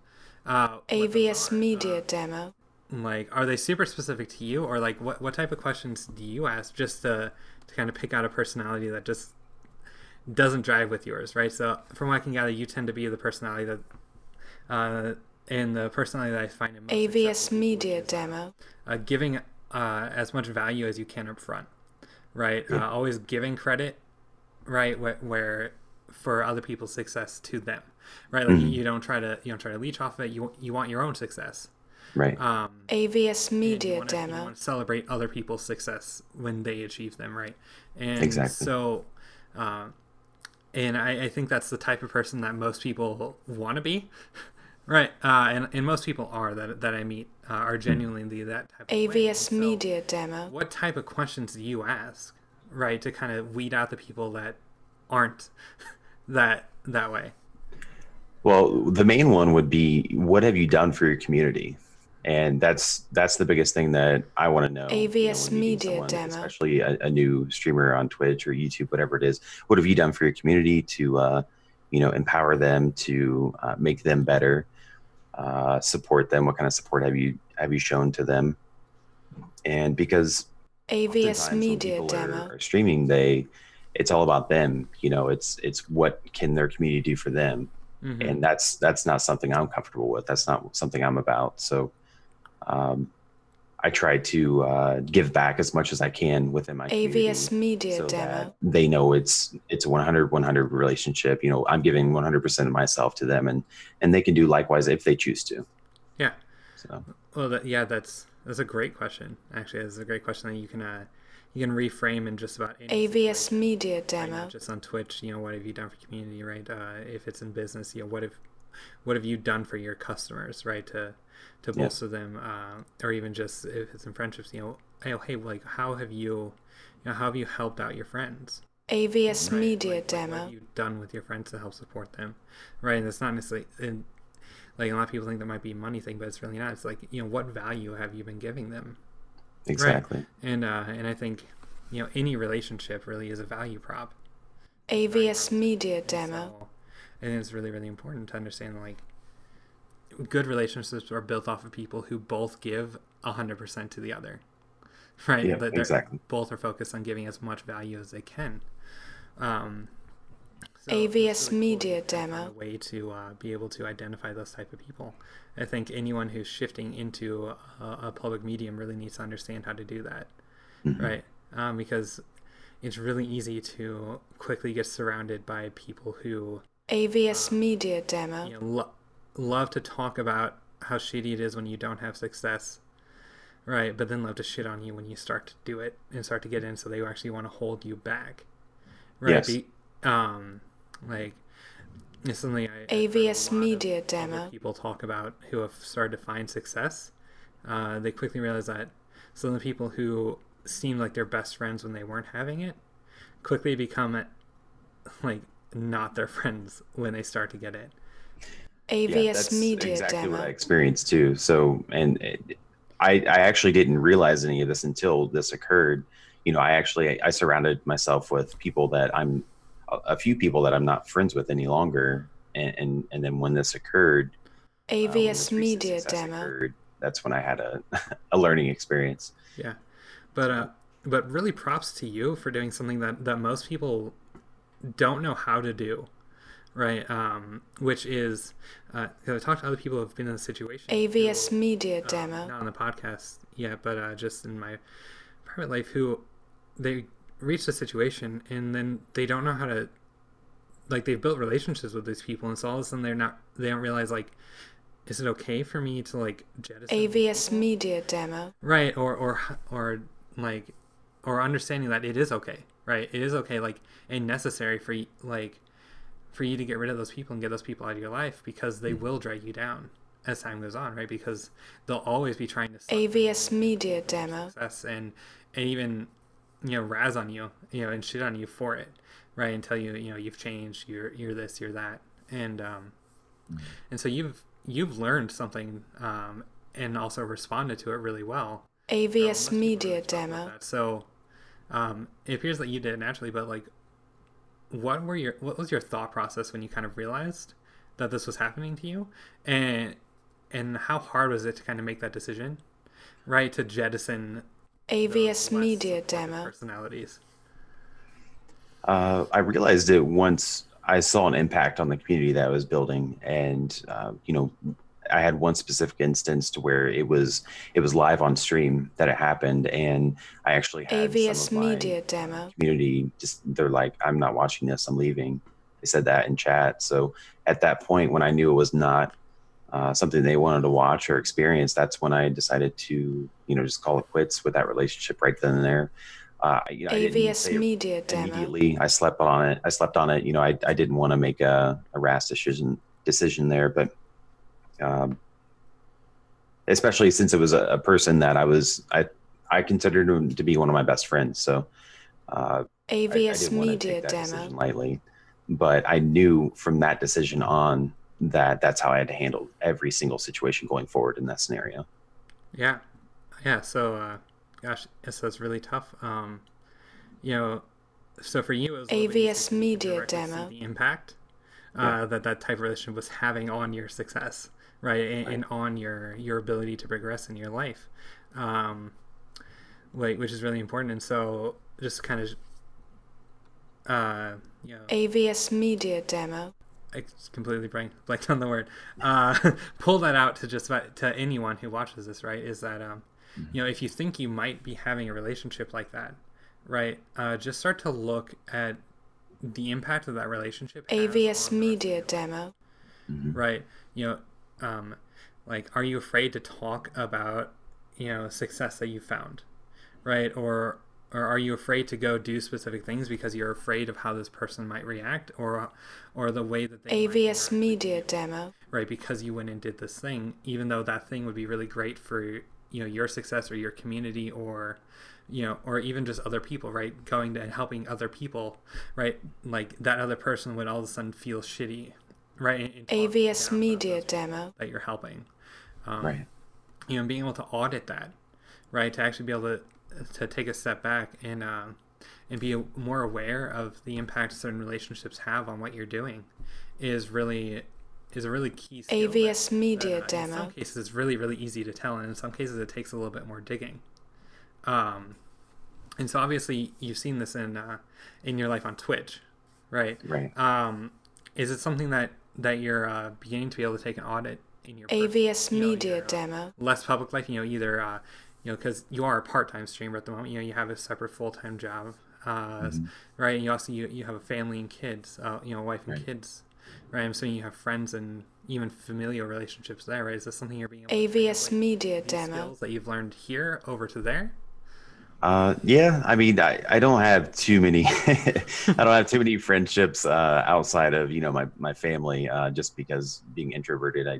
S2: Uh,
S1: AVS. Media Demo.
S2: like are they super specific to you or like what, what type of questions do you ask just to, to kind of pick out a personality that just doesn't drive with yours right so from what i can gather you tend to be the personality that uh, and the personality that i find in most
S1: AVS Media
S2: is,
S1: Demo.
S2: uh, giving uh, as much value as you can up front right uh, always giving credit right where, where for other people's success to them right like you don't try to you don't try to leech off of it you, you want your own success
S3: Right.
S2: um,
S1: AVS
S2: and you
S1: Media
S2: wanna- you
S1: Demo.
S2: wanna celebrate other people's success when they achieve them, right? And
S3: Exactly.
S2: so, uh, and I, I think that's the type of person that most people want to be, <laughs> right? Uh, and, and most people are that that I meet uh, are genuinely that type. Of way.
S1: AVS
S2: So
S1: Media Demo.
S2: What type of questions do you ask, right, to kind of weed out the people that aren't <laughs> that that way?
S3: Well, the main one would be what have you done for your community? And that's that's the biggest thing that I want to know. you know,
S1: AVS Media
S3: someone,
S1: Demo.
S3: especially a, a new streamer on Twitch or YouTube, whatever it is. What have you done for your community to, uh, you know, empower them to uh, make them better, uh, support them? What kind of support have you have you shown to them? And because
S1: AVS
S3: oftentimes when
S1: Media
S3: people are-
S1: Demo.
S3: are streaming, they it's all about them. You know, it's it's what can their community do for them
S2: Mhm.
S3: and that's that's not something I'm comfortable with. That's not something I'm about. So, um, I try to uh, give back as much as I can within my
S1: AVS Media
S3: so
S1: Demo.
S3: that they know it's it's a 100 100 relationship. You know, I'm giving 100 percent of myself to them, and and they can do likewise if they choose to.
S2: Yeah.
S3: So
S2: Well, that, yeah, that's that's a great question. Actually, that's a great question that you can uh, you can reframe in just about any
S1: AVS
S2: situation,
S1: Media
S2: right?
S1: Demo.
S2: Not just on Twitch. You know, what have you done for community, right? Uh, if it's in business, you know, what have what have you done for your customers, right? To to
S3: Yeah.
S2: bolster them, uh, or even just if it's in friendships, you know, hey, hey, like how have you, you know, how have you helped out your friends?
S1: AVS
S2: right?
S1: Media
S2: Like, What
S1: Demo.
S2: have you done with your friends to help support them, right? And it's not necessarily, and like a lot of people think that might be a money thing, but it's really not. It's like you know, what value have you been giving them,
S3: exactly.
S2: and uh, and I think you know any relationship really is a value prop.
S1: AVS Media Demo.
S2: So I think it's really really important to understand like good relationships are built off of people who both give hundred percent to the other, right?
S3: Yeah,
S2: That they're-
S3: exactly.
S2: Both are focused on giving as much value as they can. Um, so
S1: AVS
S2: really
S1: Media
S2: to find
S1: Demo.
S2: A way to uh, be able to identify those type of people. I think anyone who's shifting into a, a public medium really needs to understand how to do that,
S3: Mhm.
S2: right? Um, because it's really easy to quickly get surrounded by people who
S1: AVS Media Demo.
S2: you know, lo- love to talk about how shitty it is when you don't have success, right? But then love to shit on you when you start to do it and start to get in, so they actually want to hold you back, right?
S3: Yes.
S2: Be, um, like it's something I a
S1: AVS Media Demo.
S2: People talk about who have started to find success. Uh, they quickly realize that some of the people who seemed like their best friends when they weren't having it quickly become like not their <laughs> friends when they start to get it.
S1: AVS
S3: Yeah, that's
S1: Media
S3: exactly what I experienced too. So, and it, I, I actually didn't realize any of this until this occurred. You know, I actually I surrounded myself with people that I'm a, a few people that I'm not friends with any longer, and and, and then when this occurred, uh, when
S1: AVS
S3: this
S1: Media Demo.
S3: occurred, that's when I had a <laughs> a learning experience.
S2: Yeah, but uh, but really props to you for doing something that that most people don't know how to do, right? Um, which is, uh, 'cause I talked to other people who have been in the situation.
S1: AVS
S2: who,
S1: Media
S2: uh,
S1: Demo.
S2: Not on the podcast yet, but uh, just in my private life, who they reach a situation and then they don't know how to, like, they've built relationships with these people, and so all of a sudden they're not, they don't realize like. Is it okay for me to like jettison
S1: AVS? Media Demo.
S2: right or or or like or understanding that it is okay right it is okay like and necessary for you like for you to get rid of those people and get those people out of your life because they will drag you down as time goes on right because they'll always be trying to
S1: AVS Media Demo.
S2: success and and even you know razz on you you know and shit on you for it right? And tell you you know you've changed you're you're this you're that. And um and so you've you've learned something um and also responded to it really well.
S1: AVS
S2: most
S1: Media
S2: don't talk about
S1: Demo.
S2: So um, it appears that you did it naturally, but like, what were your what was your thought process when you kind of realized that this was happening to you, and and how hard was it to kind of make that decision, right? To jettison those
S1: AVS Media Demo.
S2: personalities.
S3: Uh, I realized it once I saw an impact on the community that I was building, and uh, you know, I had one specific instance to where it was it was live on stream that it happened, and I actually had
S1: AVS
S3: some of my
S1: Media Demo.
S3: community just they're like, I'm not watching this, I'm leaving. They said that in chat. So at that point, when I knew it was not uh, something they wanted to watch or experience, that's when I decided to you know just call it quits with that relationship right then and there. Uh, you know,
S1: AVS Media Demo.
S3: immediately. I slept on it. I slept on it. You know, I, I didn't want to make a, a rash decision decision there, but um, especially since it was a, a person that I was I I considered him to be one of my best friends. So uh, I, I
S1: AVS
S3: didn't
S1: Media
S3: take that decision
S1: Demo.
S3: lightly. But I knew from that decision on that that's how I had to handle every single situation going forward in that scenario.
S2: Yeah, yeah. So, uh, gosh, so it's really tough. Um, you know, so for you, it was a little bit easier
S1: AVS Media Demo.
S2: the impact uh,
S3: Yeah.
S2: that that type of relationship was having on your success, right, and,
S3: Right.
S2: and on your your ability to progress in your life, um, like which is really important. And so, just kind of, uh, you know,
S1: AVS Media Demo.
S2: I just completely blank, blanked on the word. Uh, <laughs> pull that out to just about to anyone who watches this, right? Is that um, you know, if you think you might be having a relationship like that, right? Uh, just start to look at the impact of that relationship. has
S1: AVS Media Demo.
S3: Mhm.
S2: right you know um like are you afraid to talk about you know success that you found right or or are you afraid to go do specific things because you're afraid of how this person might react or or the way that they might
S1: AVS Media Demo.
S2: right because you went and did this thing even though that thing would be really great for you know your success or your community or you know or even just other people right going to and helping other people right like that other person would all of a sudden feel shitty right and- and
S1: AVS Media Demo.
S2: that you're helping. Um,
S3: Right.
S2: You know, being able to audit that, right? To actually be able to to take a step back and um, and be more aware of the impact certain relationships have on what you're doing is really is a really key skill. that-
S1: AVS Media
S2: that, uh, In some
S1: Demo.
S2: cases, it's really really easy to tell, and in some cases, it takes a little bit more digging. Um, and so obviously, you've seen this in uh, in your life on Twitch, right?
S3: Right.
S2: Um, is it something that that you're uh, beginning to be able to take an audit in your pers-
S1: AVS
S2: you know,
S1: Media
S2: your,
S1: Demo.
S2: less public life? You know, either uh, you know because you are a part-time streamer at the moment. You know, you have a separate full-time job, uh,
S3: Mhm.
S2: right? And you also you, you have a family and kids, uh, you know, wife and
S3: Right.
S2: kids, right? I'm assuming you have friends and even familial relationships there, right? Is this something you're being able to
S1: AVS
S2: translate
S1: Media
S2: these
S1: Demo.
S2: skills that you've learned here over to there?
S3: Uh, yeah, I mean, I, I don't have too many, <laughs> I don't have too many friendships uh, outside of you know my my family. Uh, just because being introverted, I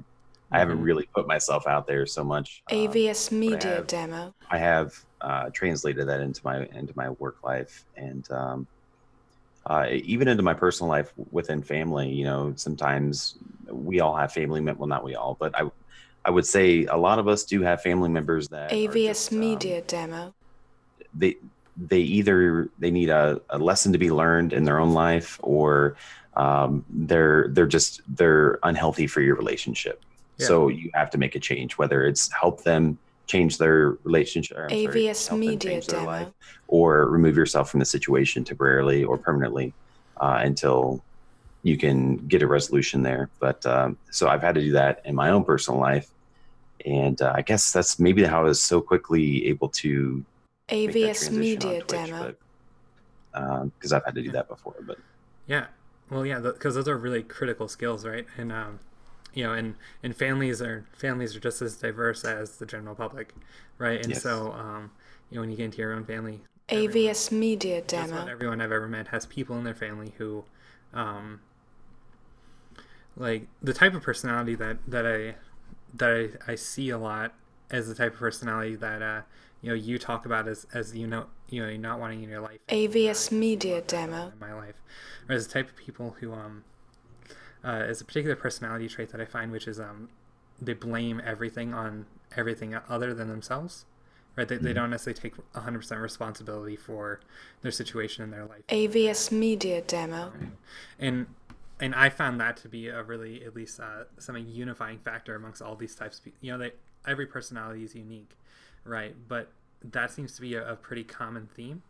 S3: I haven't
S2: Mhm.
S3: really put myself out there so much. Um,
S1: AVS Media
S3: have-
S1: Demo.
S3: I have uh, translated that into my into my work life and um, uh, even into my personal life within family. You know, sometimes we all have family members. Well, not we all, but I I would say a lot of us do have family members that
S1: AVS
S3: just, um,
S1: Media Demo.
S3: they they either they need a, a lesson to be learned in their own life or um, they're they're just they're unhealthy for your relationship
S2: Yeah.
S3: so you have to make a change whether it's help them change their relationship or, I'm sorry,
S1: AVS Media
S3: change their
S1: Demo.
S3: life, or remove yourself from the situation temporarily or permanently uh, until you can get a resolution there but um, so i've had to do that in my own personal life and uh, i guess that's maybe how i was so quickly able to
S1: AVS Media
S3: on Twitch,
S1: Demo.
S3: but because I've had to do that before. But
S2: Yeah. Well, yeah, because those are really critical skills, right? And um, you know, and and families are families are just as diverse as the general public, right? And
S3: Yes.
S2: so, um, you know, when you get into your own family, everyone-
S1: AVS Media
S2: just about
S1: Demo.
S2: everyone I've ever met has people in their family who, um, like the type of personality that that I that I, I see a lot as the type of personality that uh, you know you talk about as as you know you know not wanting in your life.
S1: AVS Media Demo.
S2: in my life, or as the type of people who um, uh, is a particular personality trait that I find, which is um, they blame everything on everything other than themselves, right? They, they don't necessarily take 100% responsibility for their situation in their life.
S1: AVS Media Demo.
S2: and and I found that to be a really at least uh, some unifying factor amongst all these types of people. You know, they every personality is unique, right? But that seems to be a, a pretty common theme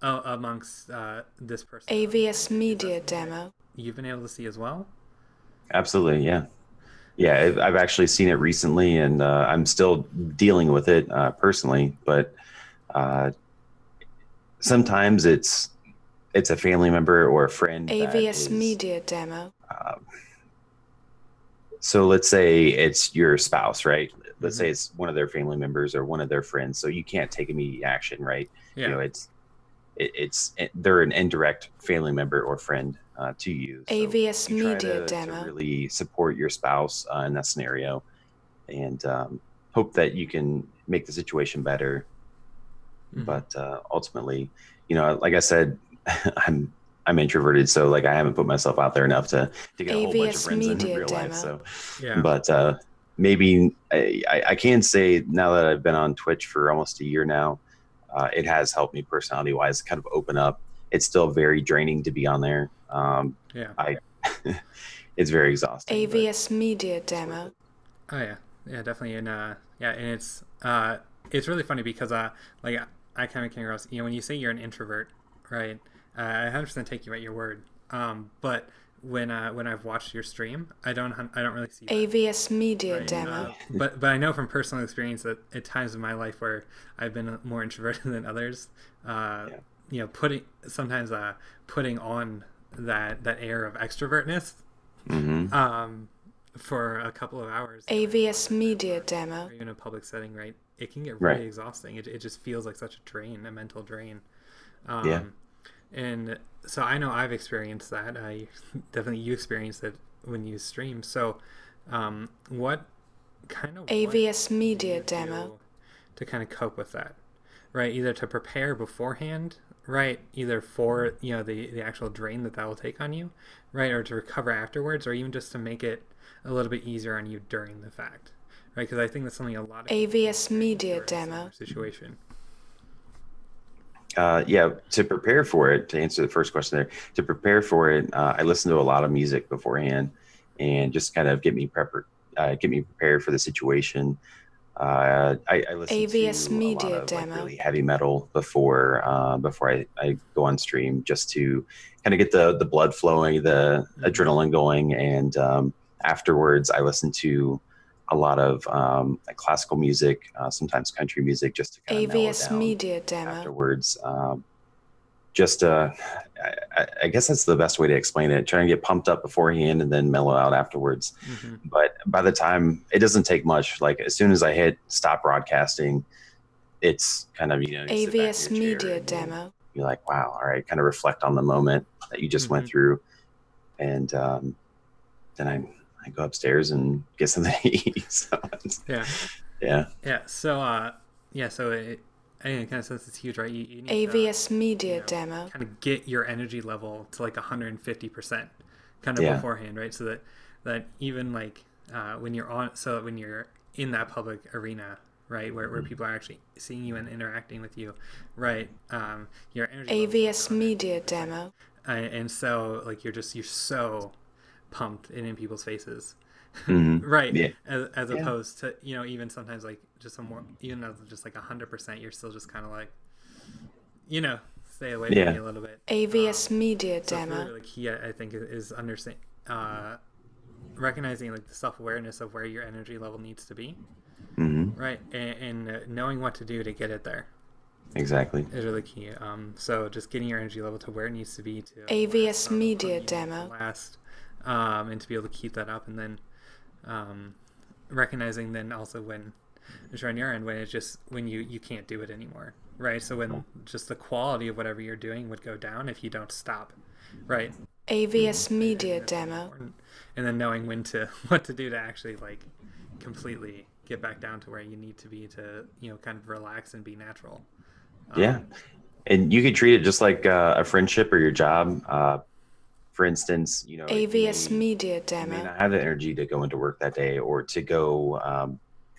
S2: uh, amongst uh, this person.
S1: AVS Media Demo.
S2: You've been able to see as well.
S3: Absolutely, yeah, yeah. I've- I've actually seen it recently, and uh, I'm still dealing with it uh, personally. But uh, sometimes it's it's a family member or a friend.
S1: AVS
S3: is-
S1: Media Demo.
S3: um, so let's say it's your spouse, right? Let's say it's one of their family members or one of their friends. So you can't take immediate action, right?
S2: Yeah.
S3: You know, it's it, it's it, they're an indirect family member or friend uh, to you. So
S1: AVS
S3: you
S1: Media
S3: to, to
S1: Demo.
S3: really support your spouse uh, in that scenario, and um, hope that you can make the situation better.
S2: Mhm.
S3: But uh, ultimately, you know, like I said, <laughs> I'm I'm introverted, so like I haven't put myself out there enough to to get a whole bunch of
S1: AVS
S3: friends in <laughs>
S1: Media
S3: real life. So,
S2: yeah.
S3: but uh, maybe I, I I can say now that I've been on Twitch for almost a year now, uh, it has helped me personality wise kind of open up. It's still very draining to be on there. Um,
S2: yeah. <laughs>
S3: it's very exhausting. but-
S1: AVS Media Demo.
S2: Oh yeah, yeah, definitely, and uh, yeah, and it's uh, it's really funny because uh, like I kind of came across, you know, when you say you're an introvert, right? Uh, I 100% take you at your word. Um, but when uh, when I've watched your stream, I don't I don't really see. that,
S1: AVS Media
S2: right?
S1: Demo.
S2: Uh, but but I know from personal experience that at times in my life where I've been more <laughs> introverted than others, uh,
S3: Yeah.
S2: you know, putting sometimes uh, putting on that that air of extrovertness
S3: Mhm.
S2: um, for a couple of hours
S1: AVS Media Demo.
S2: or even a public setting, right? It can get
S3: Right.
S2: really exhausting. It, it just feels like such a drain, a mental drain. Um,
S3: Yeah.
S2: And so I know I've experienced that. I <laughs> definitely you experienced it when you stream. So, um, what kind of
S1: AVS Media Demo.
S2: to kind of cope with that, right? Either to prepare beforehand, right? Either for you know the the actual drain that that will take on you, right? Or to recover afterwards, or even just to make it a little bit easier on you during the fact, right? Because I think that's something a lot of
S1: AVS Media
S2: are in a similar
S1: Demo.
S2: situation.
S3: Uh, yeah, to prepare for it, to answer the first question there, to prepare for it, uh, I listen to a lot of music beforehand, and just kind of get me prepar- uh, get me prepared for the situation. Uh, I, I listen
S1: AVS
S3: to
S1: Media
S3: a lot of like, really heavy metal before uh, before I, I go on stream, just to kind of get the the blood flowing, the
S2: Mhm.
S3: adrenaline going, and um, afterwards I listen to a lot of um, like classical music, uh, sometimes country music, just to kind of mellow
S1: AVS
S3: down
S1: Media Demo.
S3: afterwards. Um, just, uh, I, I- I guess that's the best way to explain it. Try and get pumped up beforehand and then mellow out afterwards.
S2: hmm
S3: But by the time it doesn't take much, like as soon as I hit stop broadcasting, it's kind of, you know, you sit back in
S1: AVS Media Demo.
S3: You're like, wow, all right, kind of reflect on the moment that you just went
S2: Mhm.
S3: through. And um, then I, I go upstairs and get something to <laughs> eat. so
S2: Yeah,
S3: yeah.
S2: yeah. So, uh, yeah. So it, I think it kind of sense it's huge, right? You, you need to,
S1: AVS Media
S2: you know,
S1: Demo.
S2: kind of get your energy level to like 150% kind of
S3: Yeah.
S2: beforehand right so that that even like uh, when you're on so that when you're in that public arena right where, where
S3: Mm-hmm.
S2: people are actually seeing you and interacting with you right um, your energy
S1: AVS Media Demo.
S2: Uh, and so like you're just you're so pumped and in people's faces
S3: Mhm. <laughs>
S2: right
S3: Yeah.
S2: as, as
S3: Yeah.
S2: opposed to you know even sometimes like just a more even though it's just like 100% you're still just kind of like you know stay away from
S3: Yeah.
S2: me a little bit
S1: AVS Media
S2: so it's really,
S1: Demo.
S2: really key, I I think, is- understanding uh, recognizing like the self awareness of where your energy level needs to be,
S3: Mhm.
S2: right, and, and uh, knowing what to do to get it there
S3: Exactly.
S2: is really key. Um, so just getting your energy level to where it needs to be to
S1: AVS
S2: um,
S1: Media Demo.
S2: last, um, and to be able to keep that up, and then um, recognizing then also when just on your end when it's just when you you can't do it anymore, right? So when just the quality of whatever you're doing would go down if you don't stop, right?
S1: AVS Media
S2: That's
S1: Demo.
S2: important. And then knowing when to <laughs> what to do to actually like completely get back down to where you need to be to you know kind of relax and be natural. Um,
S3: Yeah. And you could treat it just like uh, a friendship or your job. Uh, for instance, you know, you
S1: AVS
S3: may-
S1: Media
S3: you may not have the energy to go into work that day or to go um,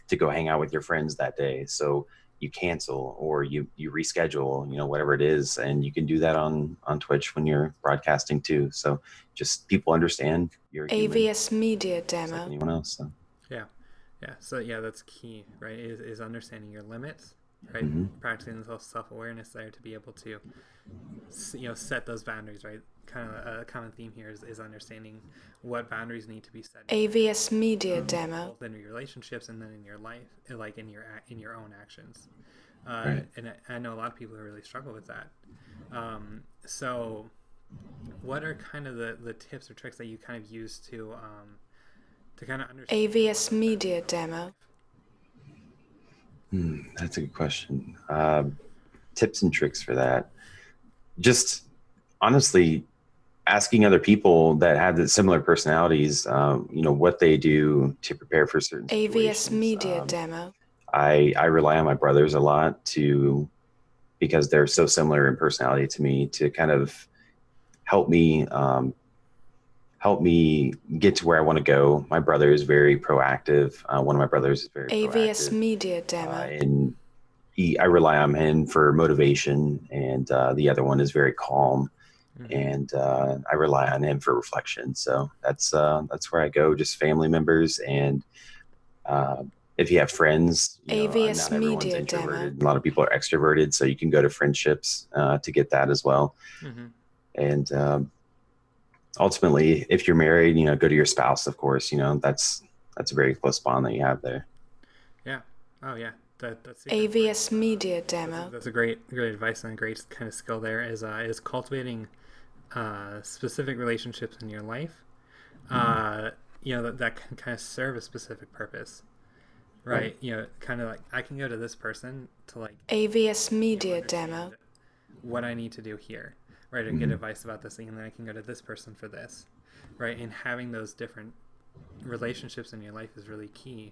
S3: to go hang out with your friends that day. So you cancel or you you reschedule you know whatever it is and you can do that on on twitch when you're broadcasting too so just people understand you're human,
S1: AVS Media
S3: just like
S1: Demo.
S3: anyone else so.
S2: Yeah, yeah. So yeah, that's key, right? Is, is understanding your limits, right?
S3: Mhm.
S2: Practicing self awareness there to be able to, you know, set those boundaries, right? Kind of a common theme here is, is understanding what boundaries need to be set
S1: AVS Media Demo.
S2: both in your relationships and then in your life, uh, like in your in your own actions. Uh,
S3: Right.
S2: And I, I know a lot of people who really struggle with that. Um, so, what are kind of the, the tips or tricks that you kind of use to um, to kind of understand?
S1: AVS Media Demo.
S3: Hmm, that's a good question. Um, tips and tricks for that. Just honestly, asking other people that have the similar personalities, um, you know, what they do to prepare for certain
S1: AVS. Media
S3: Um,
S1: Demo.
S3: I I rely on my brothers a lot to because they're so similar in personality to me to kind of help me um, help me get to where I want to go. My brother is very proactive. Uh, one of my brothers is very
S1: AVS Media
S3: uh,
S1: Demo.
S3: and he I rely on him for motivation, and uh, the other one is very calm,
S2: Mhm.
S3: and uh, I rely on him for reflection. So that's uh, that's where I go. Just family members, and uh, if you have friends, you
S1: AVS
S3: everyone's
S1: Media
S3: introverted. A lot of people are extroverted, so you can go to friendships uh, to get that as well.
S2: Mhm.
S3: And um, ultimately, if you're married, you know, go to your spouse. Of course, you know that's that's a very close bond that you have there.
S2: Yeah. Oh yeah. That that's
S1: AVS Media
S2: That's a,
S1: Demo.
S2: that's a great great advice and a great kind of skill there is uh, is cultivating uh, specific relationships in your life. Uh, you know that that can kind of serve a specific purpose, right?
S3: Right.
S2: You know, kind of like I can go to this person to like
S1: AVS Media Demo.
S2: what I need to do here, right? Or get
S3: Mhm.
S2: advice about this thing, and then I can go to this person for this, right? And having those different relationships in your life is really key,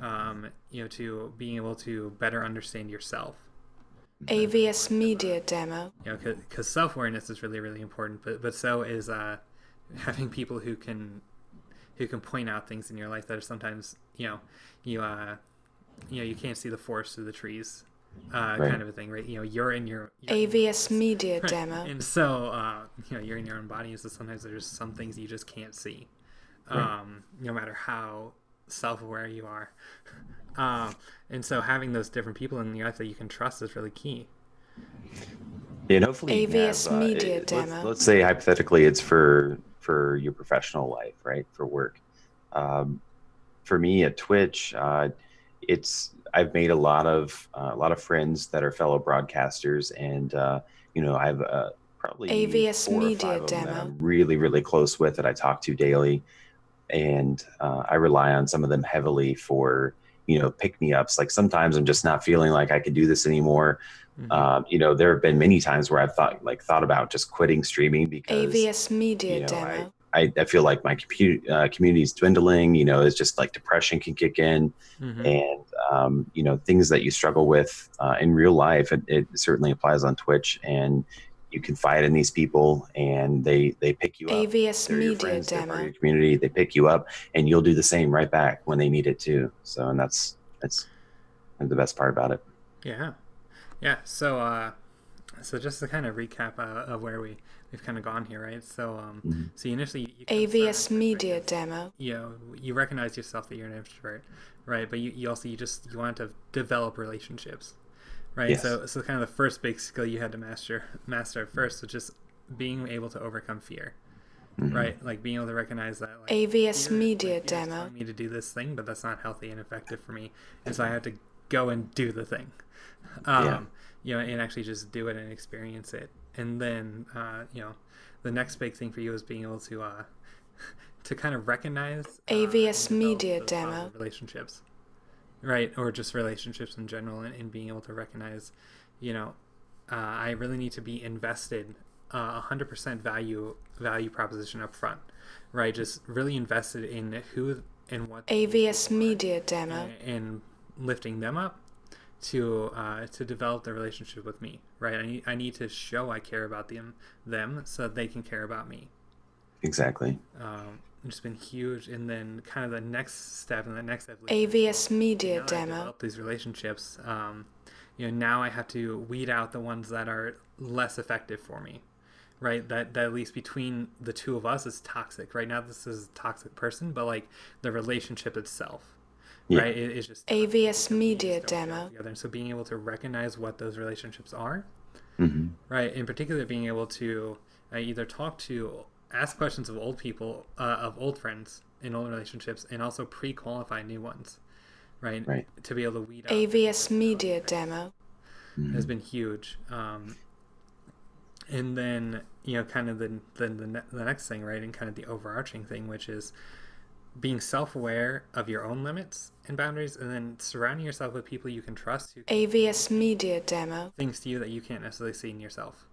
S2: um, you know, to being able to better understand yourself.
S1: AVS Media Demo.
S2: You know, because self awareness is really really important, but but so is uh, <laughs> having people who can who can point out things in your life that are sometimes you know you uh you know you can't see the forest through the trees uh,
S3: Right.
S2: kind of a thing, right? You know, you're in your you're in
S1: AVS <laughs> Media
S2: Right.
S1: Demo.
S2: And so, uh, you know, you're in your own body, and so sometimes there's some things you just can't see,
S3: Right.
S2: um, no matter how self-aware you are. <laughs> Um, and so, having those different people in your life that you can trust is really key.
S3: Yeah, and hopefully you can
S1: AVS
S3: have, uh, it-
S1: Demo.
S3: Let's, let's say hypothetically it's for for your professional life, right? For work. Um, for me at Twitch, uh, it's I've made a lot of uh, a lot of friends that are fellow broadcasters, and uh, you know I've uh, probably
S1: AVS
S3: four or
S1: Media
S3: five of them that
S1: Demo.
S3: I'm really really close with that I talk to daily, and uh, I rely on some of them heavily for you know pick me ups. Like sometimes I'm just not feeling like I can do this anymore.
S2: Mhm.
S3: Um, you know, there have been many times where I've thought like thought about just quitting streaming because
S1: AVS Media
S3: you know,
S1: Demo.
S3: I, I feel like my compu- uh, community is dwindling. You know, it's just like depression can kick in,
S2: Mhm.
S3: and um, you know things that you struggle with uh, in real life. It, it certainly applies on Twitch, and you confide in these people, and they they pick you up.
S1: AVS
S3: They're your
S1: Media
S3: friends, they're part of
S1: Demo.
S3: your community. They pick you up, and you'll do the same right back when they need it too. So, and that's that's the best part about it.
S2: Yeah, yeah. So, uh, so just to kind of recap uh, of where we we've kind of gone here, right? So, um,
S3: Mhm.
S2: so you initially you kind of
S1: AVS Media
S2: right,
S1: Demo.
S2: you know you recognize yourself that you're an introvert right but you, you also you just you want to develop relationships right
S3: Yes.
S2: so so kind of the first big skill you had to master master at first was just being able to overcome fear
S3: Mhm.
S2: right like being able to recognize that like,
S1: AVS
S2: fear-
S1: Media
S2: like,
S1: Demo.
S2: telling me to do this thing but that's not healthy and effective for me and so i have to go and do the thing <laughs> um
S3: Yeah.
S2: you know and actually just do it and experience it and then uh you know the next big thing for you is being able to uh <laughs> to kind of recognize uh,
S1: AVS
S2: develop
S1: Media
S2: those
S1: Demo.
S2: positive relationships right or just relationships in general and, and being able to recognize you know uh, i really need to be invested uh, 100% value value proposition up front right just really invested in who and what
S1: AVS Media Demo.
S2: and, and lifting them up to uh, to develop their relationship with me right I need, I need to show i care about them them so that they can care about me
S3: Exactly.
S2: um, it's been huge and then kind of the next step and the next evolution
S1: AVS Media
S2: now
S1: Demo.
S2: develop these relationships um, you know now I have to weed out the ones that are less effective for me, right? That that at least between the two of us is toxic. Right now, this is a toxic person, but like the relationship itself,
S3: Yeah.
S2: right? It, it's just
S1: AVS Media Demo.
S2: together. And so being able to recognize what those relationships are,
S3: hmm
S2: right? In particular, being able to uh, either talk to, ask questions of old people, uh, of old friends in old relationships, and also pre-qualify new ones, right?
S3: Right.
S2: To be able to weed out
S1: AVS Media Demo.
S2: has been huge. Um, and then you know, kind of the the the, ne- the next thing, right, and kind of the overarching thing, which is being self-aware of your own limits and boundaries, and then surrounding yourself with people you can trust who can
S1: AVS Media Demo.
S2: things to you that you can't necessarily see in yourself.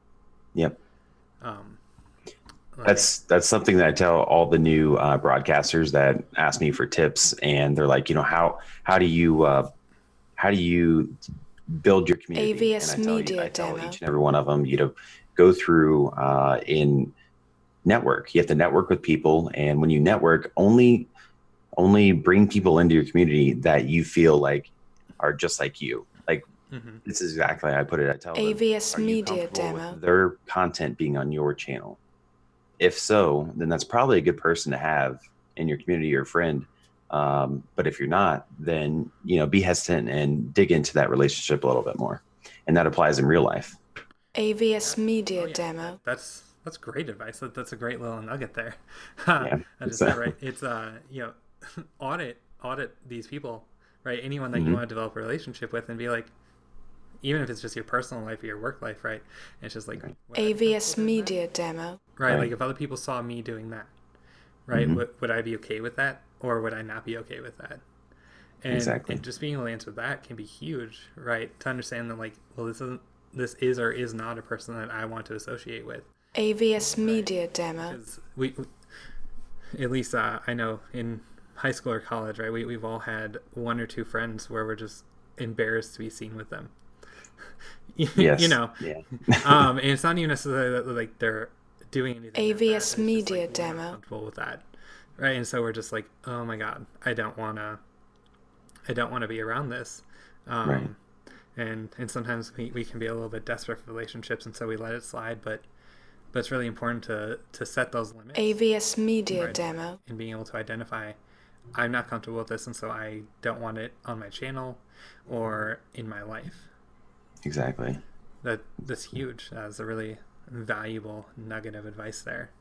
S3: Yep.
S2: Um,
S3: That's that's something that I tell all the new uh, broadcasters that ask me for tips, and they're like, you know, how how do you uh, how do you build your community?
S1: AVS
S3: and I tell,
S1: Media
S3: you, I tell
S1: Demo.
S3: each and every one of them, you know, go through uh, in network. You have to network with people, and when you network, only only bring people into your community that you feel like are just like you. Like
S2: Mhm.
S3: this is exactly how I put it. I tell them,
S1: AVS
S3: you
S1: Media Demo.
S3: their content being on your channel? If so, then that's probably a good person to have in your community or friend. Um, but if you're not, then you know be hesitant and dig into that relationship a little bit more, and that applies in real life.
S1: AVS Media
S2: Oh, yeah.
S1: Demo.
S2: That's that's great advice. That, that's a great little nugget there. <laughs>
S3: Yeah,
S2: I just
S3: it's, uh,
S2: right. It's uh you know <laughs> audit audit these people right. Anyone that you
S3: Mhm.
S2: want to develop a relationship with and be like, even if it's just your personal life or your work life, right? It's just like
S3: Right.
S2: would I be
S1: AVS
S2: comfortable doing that?
S1: Media Demo.
S2: Right?
S3: Right.
S2: Like if other people saw me doing that, right?
S3: Mhm.
S2: Would, would I be okay with that, or would I not be okay with that? And,
S3: Exactly.
S2: and just being able to answer that can be huge, right? To understand that, like, well, this isn't, this is or is not a person that I want to associate with,
S1: AVS Media Demo.
S2: we, we- at least uh, I know in high school or college, right? We we've all had one or two friends where we're just embarrassed to be seen with them. <laughs>
S3: Yes.
S2: you know,
S3: Yeah.
S2: um, <laughs> and it's not even necessarily that like they're doing anything. bad,
S1: AVS
S2: it's just,
S1: Media
S2: like,
S1: Demo.
S2: Comfortable with that, right? And so we're just like, oh my god, I don't wanna, I don't want to be around this. Um,
S3: Right.
S2: And and sometimes we, we can be a little bit desperate for relationships, and so we let it slide. But but it's really important to to set those limits
S1: AVS Media
S2: Right.
S1: Demo.
S2: and being able to identify I'm not comfortable with this, and so I don't want it on my channel or in my life
S3: Exactly.
S2: that that's huge. That's a really valuable nugget of advice there.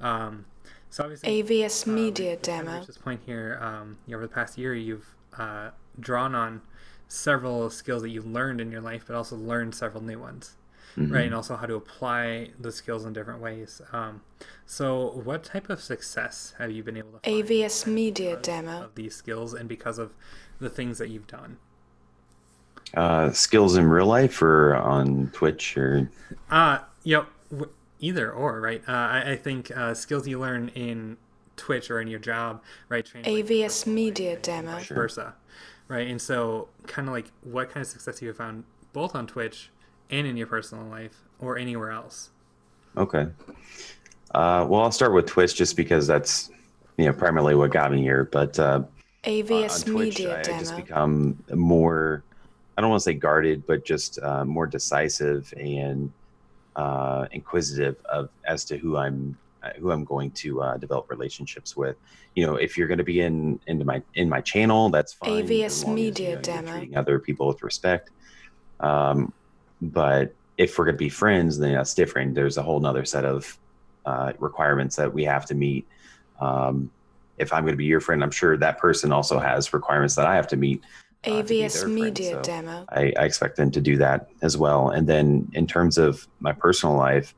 S2: Um, so obviously,
S1: AVS
S2: um,
S1: Media
S2: to
S1: Demo.
S2: reach this point here, um, you know, over the past year, you've uh, drawn on several skills that you've learned in your life, but also learned several new ones,
S3: Mhm.
S2: right? And also how to apply the skills in different ways. Um, so, what type of success have you been able to find
S1: AVS Media Demo.
S2: of these skills and because of the things that you've done?
S3: Uh, skills in real life or on Twitch or
S2: Uh, you know, either or, right? Uh, I, I think uh, skills you learn in Twitch or in your job, right? translate to
S1: AVS
S2: personal
S1: Media
S2: life
S1: Demo.
S2: Vice versa, right? And so, kind of like, what kind of success you have found both on Twitch and in your personal life or anywhere else?
S3: Okay. Uh, well, I'll start with Twitch just because that's you know primarily what got me here. But uh,
S1: AVS
S3: on Twitch,
S1: Media
S3: I, I just become more. I don't want to say guarded, but just uh, more decisive and uh, inquisitive of as to who I'm uh, who I'm going to uh, develop relationships with. You know, if you're going to be in into my in my channel, that's fine.
S1: AVS
S3: long as,
S1: Media
S3: you know,
S1: Demo.
S3: treating other people with respect. Um, but if we're going to be friends, then that's different. There's a whole nother set of uh, requirements that we have to meet. Um, if I'm going to be your friend, I'm sure that person also has requirements that I have to meet. Uh, to be their
S1: AVS. Media
S3: So
S1: Demo.
S3: I, I expect them to do that as well. And then in terms of my personal life,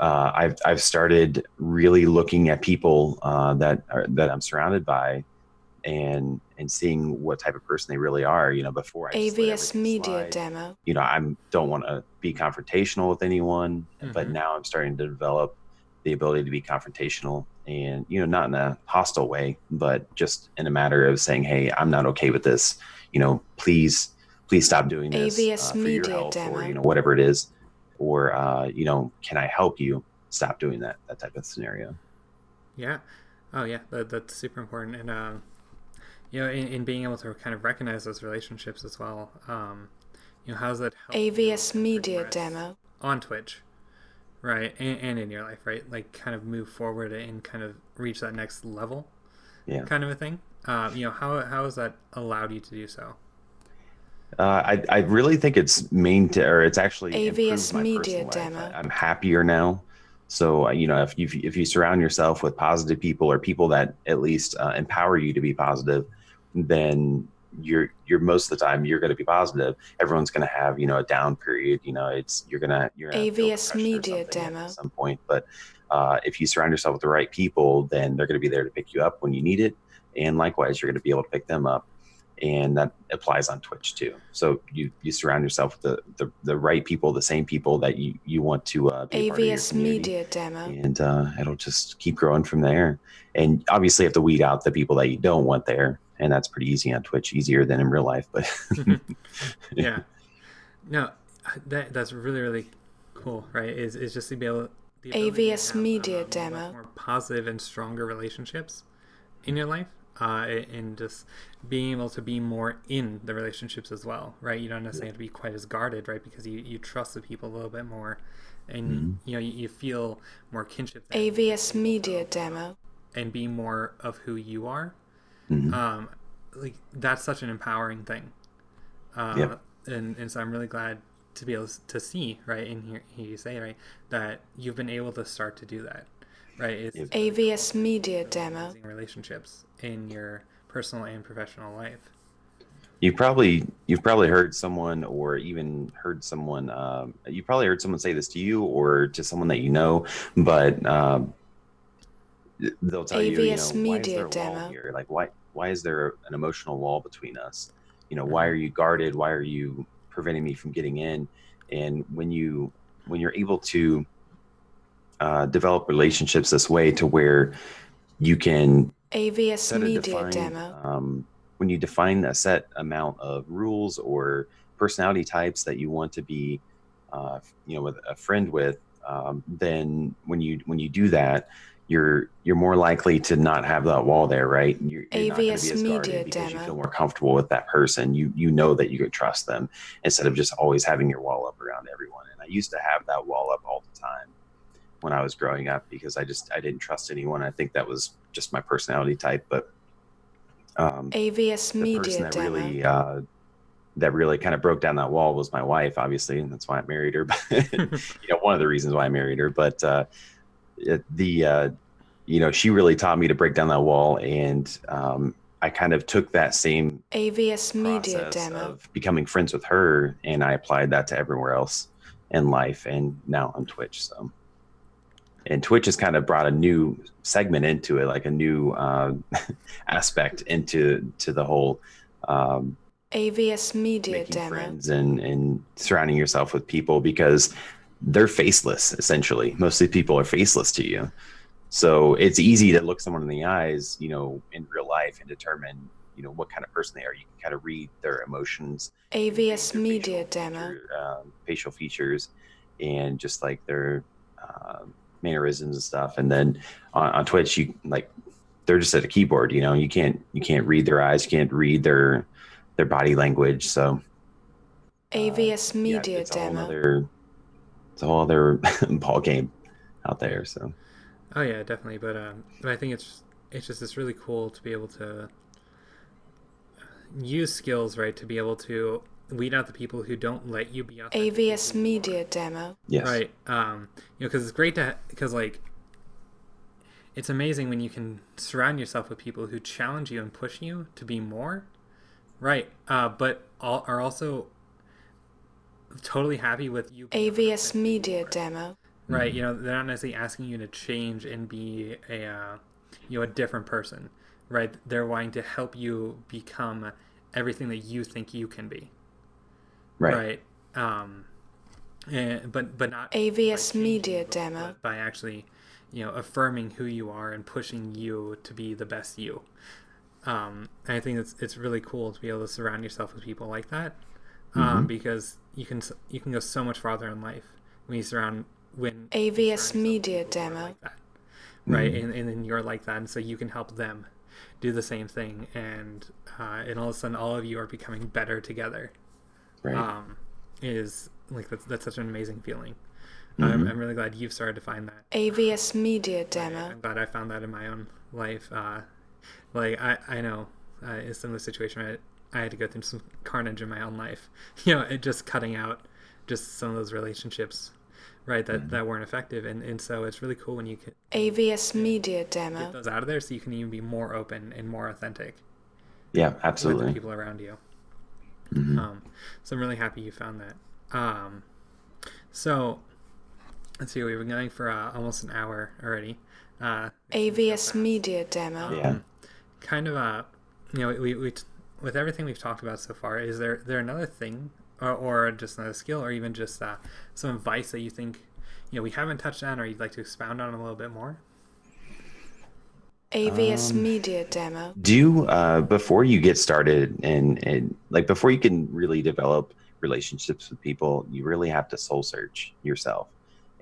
S3: uh, I've I've started really looking at people uh, that are that I'm surrounded by, and and seeing what type of person they really are. You know, before I
S1: AVS Media
S3: slide
S1: Demo.
S3: you know, I'm don't want to be confrontational with anyone, but
S2: Mhm.
S3: now I'm starting to develop the ability to be confrontational and you know, not in a hostile way, but just in a matter of saying, "Hey, I'm not okay with this. You know, please, please stop doing this
S1: AVS
S3: uh, for your
S1: Media
S3: health,
S1: Demo.
S3: or you know, whatever it is, or uh, you know, can I help you stop doing that? That type of scenario.
S2: Yeah. Oh, yeah. That, that's super important. And, um, you know, in, in being able to kind of recognize those relationships as well. Um, you know, how's that help
S1: AVS Media Demo.
S2: on Twitch, right, and, and in your life, right? Like, kind of move forward and kind of reach that next level,
S3: Yeah.
S2: kind of a thing. Um, you know, how how has that allowed you to do so?
S3: Uh, I I really think it's main to, or it's actually
S1: AVS Media
S3: personal.
S1: Demo.
S3: I, I'm happier now. So uh, you know, if you if you surround yourself with positive people or people that at least uh, empower you to be positive, then you're you're most of the time you're going to be positive. Everyone's going to have you know a down period. You know, it's you're gonna you're gonna
S1: AVS Media Demo.
S3: at some point. But uh, if you surround yourself with the right people, then they're going to be there to pick you up when you need it, and likewise, you're going to be able to pick them up and that applies on Twitch too. So you you surround yourself with the the, the right people, the same people that you you want to uh, be a part
S1: AVS. Media Demo.
S3: and uh, it'll just keep growing from there. And obviously, you have to weed out the people that you don't want there, and that's pretty easy on Twitch, easier than in real life. But <laughs> <laughs>
S2: yeah no that that's really really cool right is is just to be able the ability to
S1: AVS
S2: have,
S1: Media
S2: um,
S1: Demo.
S2: more positive and stronger relationships in your life uh and just being able to be more in the relationships as well right you don't necessarily have to be quite as guarded right because you you trust the people a little bit more and you know you, you feel more kinship there
S1: AVS Media Demo.
S2: and be more of who you are
S3: Mhm.
S2: um like that's such an empowering thing uh
S3: Yep.
S2: and and so i'm really glad to be able to see right and hear, hear you say right that you've been able to start to do that right it's
S3: Yep.
S1: AVS Media Demo.
S2: relationships in your personal and professional life
S3: you probably you've probably heard someone, or even heard someone. Um, you probably heard someone say this to you, or to someone that you know, but. Um, they'll tell you, you know,
S1: AVS
S3: why is
S1: Media
S3: there a wall
S1: Demo.
S3: here? Like, why why is there an emotional wall between us? You know, why are you guarded? Why are you preventing me from getting in? And when you when you're able to uh, develop relationships this way, to where you can
S1: AVS Media
S3: defined,
S1: Demo.
S3: um, when you define a set amount of rules or personality types that you want to be, uh, you know, with a friend with, um, then when you when you do that, you're you're more likely to not have that wall there, right? You're, you're
S1: AVS Media
S3: because you feel more comfortable with that person. You you know that you could trust them instead of just always having your wall up around everyone. And I used to have that wall up all the time when I was growing up because I just I didn't trust anyone. I think that was just my personality type, but um,
S1: AVS
S3: the
S1: Media
S3: person that
S1: Demo.
S3: really uh, that really kind of broke down that wall was my wife, obviously, and that's why I married her. <laughs> But <laughs> you know, one of the reasons why I married her. But uh, it, the uh, you know, she really taught me to break down that wall, and um, I kind of took that same
S1: AVS Media Demo.
S3: of becoming friends with her, and I applied that to everywhere else in life, and now on Twitch. So, and Twitch has kind of brought a new segment into it, like a new uh, <laughs> aspect into to the whole um,
S1: AVS Media
S3: making
S1: Demo.
S3: friends and and surrounding yourself with people because they're faceless. Essentially, most of the people are faceless to you. So it's easy to look someone in the eyes, you know, in real life and determine, you know, what kind of person they are. You can kind of read their emotions,
S1: AVS
S3: their
S1: Media
S3: facial
S1: Demo.
S3: feature- um, facial features, and just like their uh, mannerisms and stuff. And then on, on Twitch, you like they're just at a keyboard. You know, you can't you can't read their eyes, you can't read their their body language. So uh,
S1: AVS
S3: yeah,
S1: Media
S3: it's
S1: Demo.
S3: other it's a whole other <laughs> ball game out there. So
S2: Oh yeah, definitely. But um, but I think it's it's just it's really cool to be able to use skills right to be able to weed out the people who don't let you be authentic.
S1: AVS Media Demo.
S3: yes,
S2: Right. Um, you know, because it's great to because like it's amazing when you can surround yourself with people who challenge you and push you to be more. Right. Uh, but all, are also totally happy with you.
S1: AVS Media Demo.
S2: right you know they're not necessarily asking you to change and be a uh, you know a different person right they're wanting to help you become everything that you think you can be
S3: right.
S2: um and, but but not
S1: AVS Media
S2: you, but
S1: Demo.
S2: by actually you know affirming who you are and pushing you to be the best you um and i think it's it's really cool to be able to surround yourself with people like that um because you can you can go so much farther in life when you surround when you
S1: AVS
S2: surround yourself with
S1: Media
S2: people who are
S1: Demo.
S2: like that, right and, and then you're like that and so you can help them do the same thing and uh, and all of a sudden all of you are becoming better together
S3: right.
S2: um is like that's, that's such an amazing feeling.
S3: Mm-hmm.
S2: I'm, I'm really glad you've started to find that.
S1: AVS Media Demo.
S2: I'm glad I found that in my own life. Uh, like I, I know uh, in similar situation, I, I had to go through some carnage in my own life. <laughs> You know, it just cutting out just some of those relationships, right? That that weren't effective, and and so it's really cool when you can
S1: AVS Media Demo
S2: get
S1: Demo.
S2: those out of there, so you can even be more open and more authentic
S3: Yeah,
S2: with the
S3: absolutely.
S2: people around you.
S3: Mhm.
S2: Um, so I'm really happy you found that. Um, so let's see, we've been going for uh, almost an hour already. Uh,
S1: AVS Media Demo.
S3: Yeah.
S2: kind of uh you know we, we with everything we've talked about so far is there there another thing or, or just another skill or even just uh, some advice that you think you know we haven't touched on or you'd like to expound on a little bit more
S1: AVS
S3: Um,
S1: Media Demo.
S3: do uh, before you get started and, and like before you can really develop relationships with people you really have to soul search yourself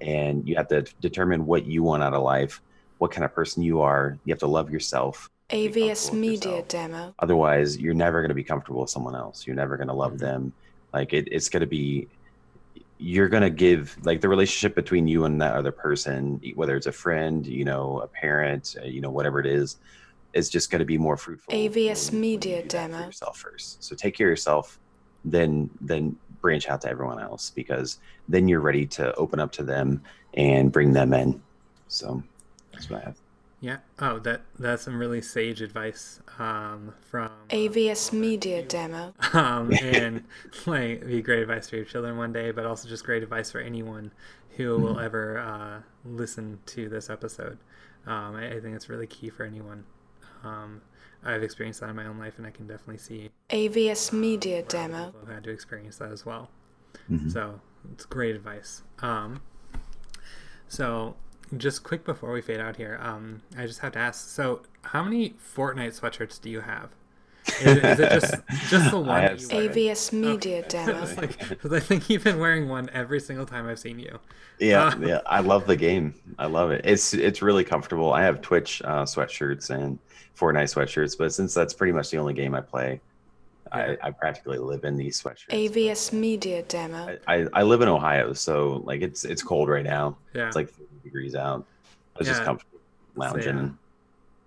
S3: and you have to determine what you want out of life what kind of person you are you have to love yourself
S1: AVS Media
S3: yourself.
S1: Demo.
S3: otherwise you're never going to be comfortable with someone else you're never going to love
S2: Mhm.
S3: them like it, it's going to be you're going to give like the relationship between you and that other person whether it's a friend you know a parent uh, you know whatever it is is just going to be more fruitful
S1: AVS
S3: when- when
S1: Media
S3: for
S1: Demo.
S3: yourself first. So take care of yourself then then branch out to everyone else because then you're ready to open up to them and bring them in. So that's what i have
S2: yeah oh that that's some really sage advice um from
S1: AVS Media Demo. <laughs>
S2: um and <laughs> like be great advice for your children one day but also just great advice for anyone who will ever uh listen to this episode um i, I think it's really key for anyone um i've experienced that in my own life and i can definitely see
S1: AVS Media Demo.
S2: people have had to experience that as well
S3: Mhm.
S2: so it's great advice um so just quick before we fade out here um i just have to ask so how many fortnite sweatshirts do you have is it, is it just <laughs> just the one that you wear?
S1: AVS Media <laughs>
S2: I
S1: Demo.
S2: was like, 'cause I think you've been wearing one every single time I've seen you.
S3: Yeah,
S2: Uh,
S3: yeah, I love the game. I love it. It's it's really comfortable. I have Twitch uh, sweatshirts and Fortnite sweatshirts, but since that's pretty much the only game I play,
S2: Yeah.
S3: I, I practically live in these sweatshirts.
S1: AVS Media Demo.
S3: I, I, I live in Ohio, so like it's it's cold right now.
S2: Yeah.
S3: It's like 30 degrees out. I was just
S2: Yeah.
S3: comfortable lounging,
S2: yeah.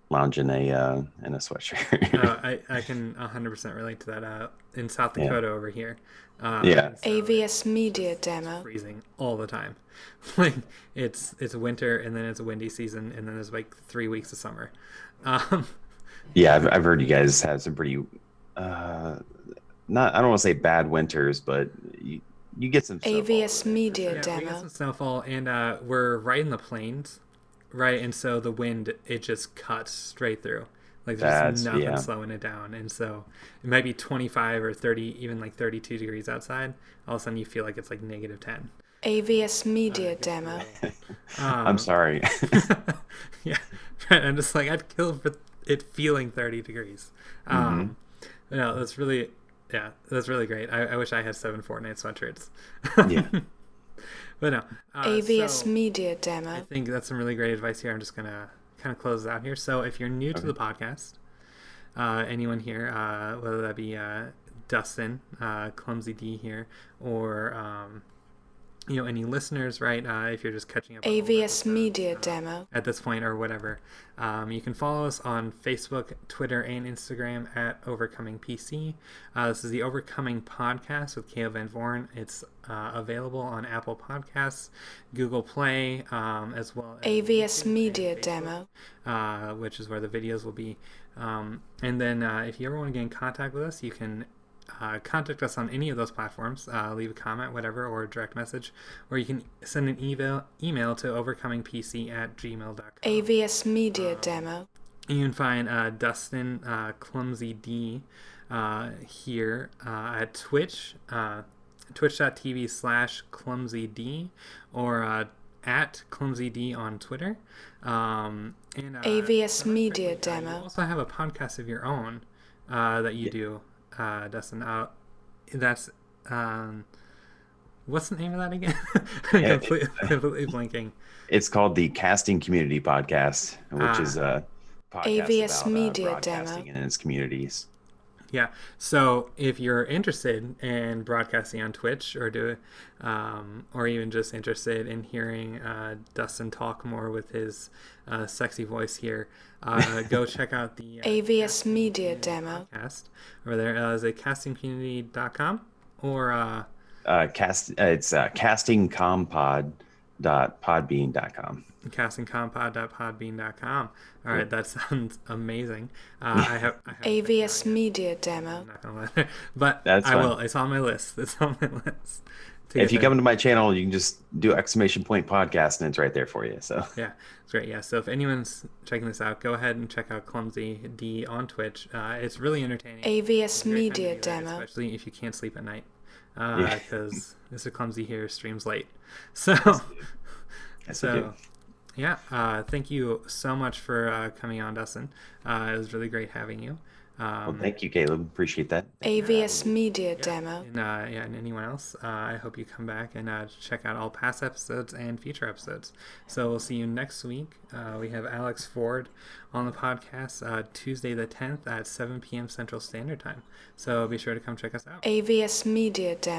S3: lounging a uh, in a sweatshirt.
S2: uh, <laughs> I, I can 100% relate to that. Uh, in South
S3: Yeah.
S2: Dakota over here. Um,
S3: Yeah.
S2: so
S1: AVS Media Demo.
S2: freezing all the time. <laughs> like it's it's winter and then it's a windy season and then there's like three weeks of summer. <laughs> Um,
S3: yeah, I've, I've heard you guys have some pretty, uh, not I don't want to say bad winters, but you, you get some
S1: AVS
S3: over
S1: Media
S3: for
S2: yeah,
S3: sure.
S2: we got
S1: Demo.
S2: some snowfall and uh, we're right in the plains, right? And so the wind it just cuts straight through. Like there's
S3: That's-
S2: nothing
S3: yeah.
S2: slowing it down, and so it might be 25 or 30, even like 32 degrees outside. All of a sudden, you feel like it's like negative 10.
S1: AVS Media Demo. <laughs>
S3: I'm
S2: Um,
S3: sorry. <laughs> <laughs>
S2: yeah, right. I'm just like I'd kill for it feeling 30 degrees. Um, no, that's really, yeah, that's really great. I, I wish I had seven Fortnite sweatshirts.
S3: Yeah. <laughs>
S2: but no. Uh,
S1: AVS
S2: so
S1: Media Demo.
S2: I think that's some really great advice here. I'm just gonna kind of close out here. So if you're new to the podcast, uh, anyone here, uh, whether that be uh, Dustin, uh, Clumsy D here, or um, you know any listeners, right? Uh, if you're just catching up.
S1: AVS Media
S2: uh,
S1: Demo.
S2: at this point or whatever. Um, you can follow us on Facebook, Twitter, and Instagram at Overcoming PC. Uh, this is the Overcoming Podcast with Kale Van Vorn. It's uh, available on Apple Podcasts, Google Play, um, as well as
S1: AVS Media
S2: Facebook,
S1: Demo.
S2: uh, which is where the videos will be. Um, and then uh, if you ever want to get in contact with us, you can uh, contact us on any of those platforms, uh, leave a comment, whatever, or a direct message, or you can send an email email to overcomingpc at gmail.com.
S1: AVS Media Demo.
S2: You can find uh, Dustin uh, Clumsy D uh, here uh, at Twitch, uh, twitch.tv slash clumsy D, or uh, at clumsy D on Twitter. Um, and, uh,
S1: AVS Media Demo.
S2: You also have a podcast of your own uh, that you
S3: Yeah.
S2: do, uh, Dustin. Uh, that's. Um, What's the name of that again? <laughs> I'm
S3: Yeah,
S2: completely, <laughs> completely blanking.
S3: It's called the Casting Community Podcast, which
S2: Ah.
S3: is a podcast
S1: AVS
S3: about, uh,
S1: Media
S3: broadcasting
S1: Demo.
S3: and its communities.
S2: Yeah. So if you're interested in broadcasting on Twitch or do, um, or even just interested in hearing uh, Dustin talk more with his uh, sexy voice here, uh, <laughs> go check out the uh,
S1: AVS Media Demo.
S2: cast over there. Uh, is it castingcommunity.com or uh,
S3: Uh, cast uh, it's uh, castingcompod.podbean.com.
S2: castingcompod.podbean.com. All right, that <laughs> sounds amazing. Uh, I have, I have
S1: AVS Media Demo.
S2: Not gonna let it, but
S3: That's
S2: I
S3: fine.
S2: will. It's on my list. It's on my <laughs> list. to
S3: If you come to my channel, you can just do exclamation point podcast and it's right there for you. So
S2: Yeah, it's great. Yeah, so if anyone's checking this out, go ahead and check out Clumsy D on Twitch. Uh, it's really entertaining.
S1: AVS
S2: Great time to
S1: Media
S2: do that,
S1: Demo.
S2: especially if you can't sleep at night,
S3: Yeah.
S2: because Mr. Clumsy here streams late. <laughs> So,
S3: Yes, I
S2: so
S3: do.
S2: Yeah, uh, thank you so much for uh, coming on, Dustin. Uh, it was really great having you. Um,
S3: well, thank you, Caleb. Appreciate that.
S1: AVS Media Demo.
S2: And, uh, yeah, and anyone else, uh, I hope you come back and uh, check out all past episodes and future episodes. So we'll see you next week. Uh, we have Alex Ford on the podcast uh, Tuesday the 10th at 7 p.m. Central Standard Time. So be sure to come check us out.
S1: AVS Media Demo.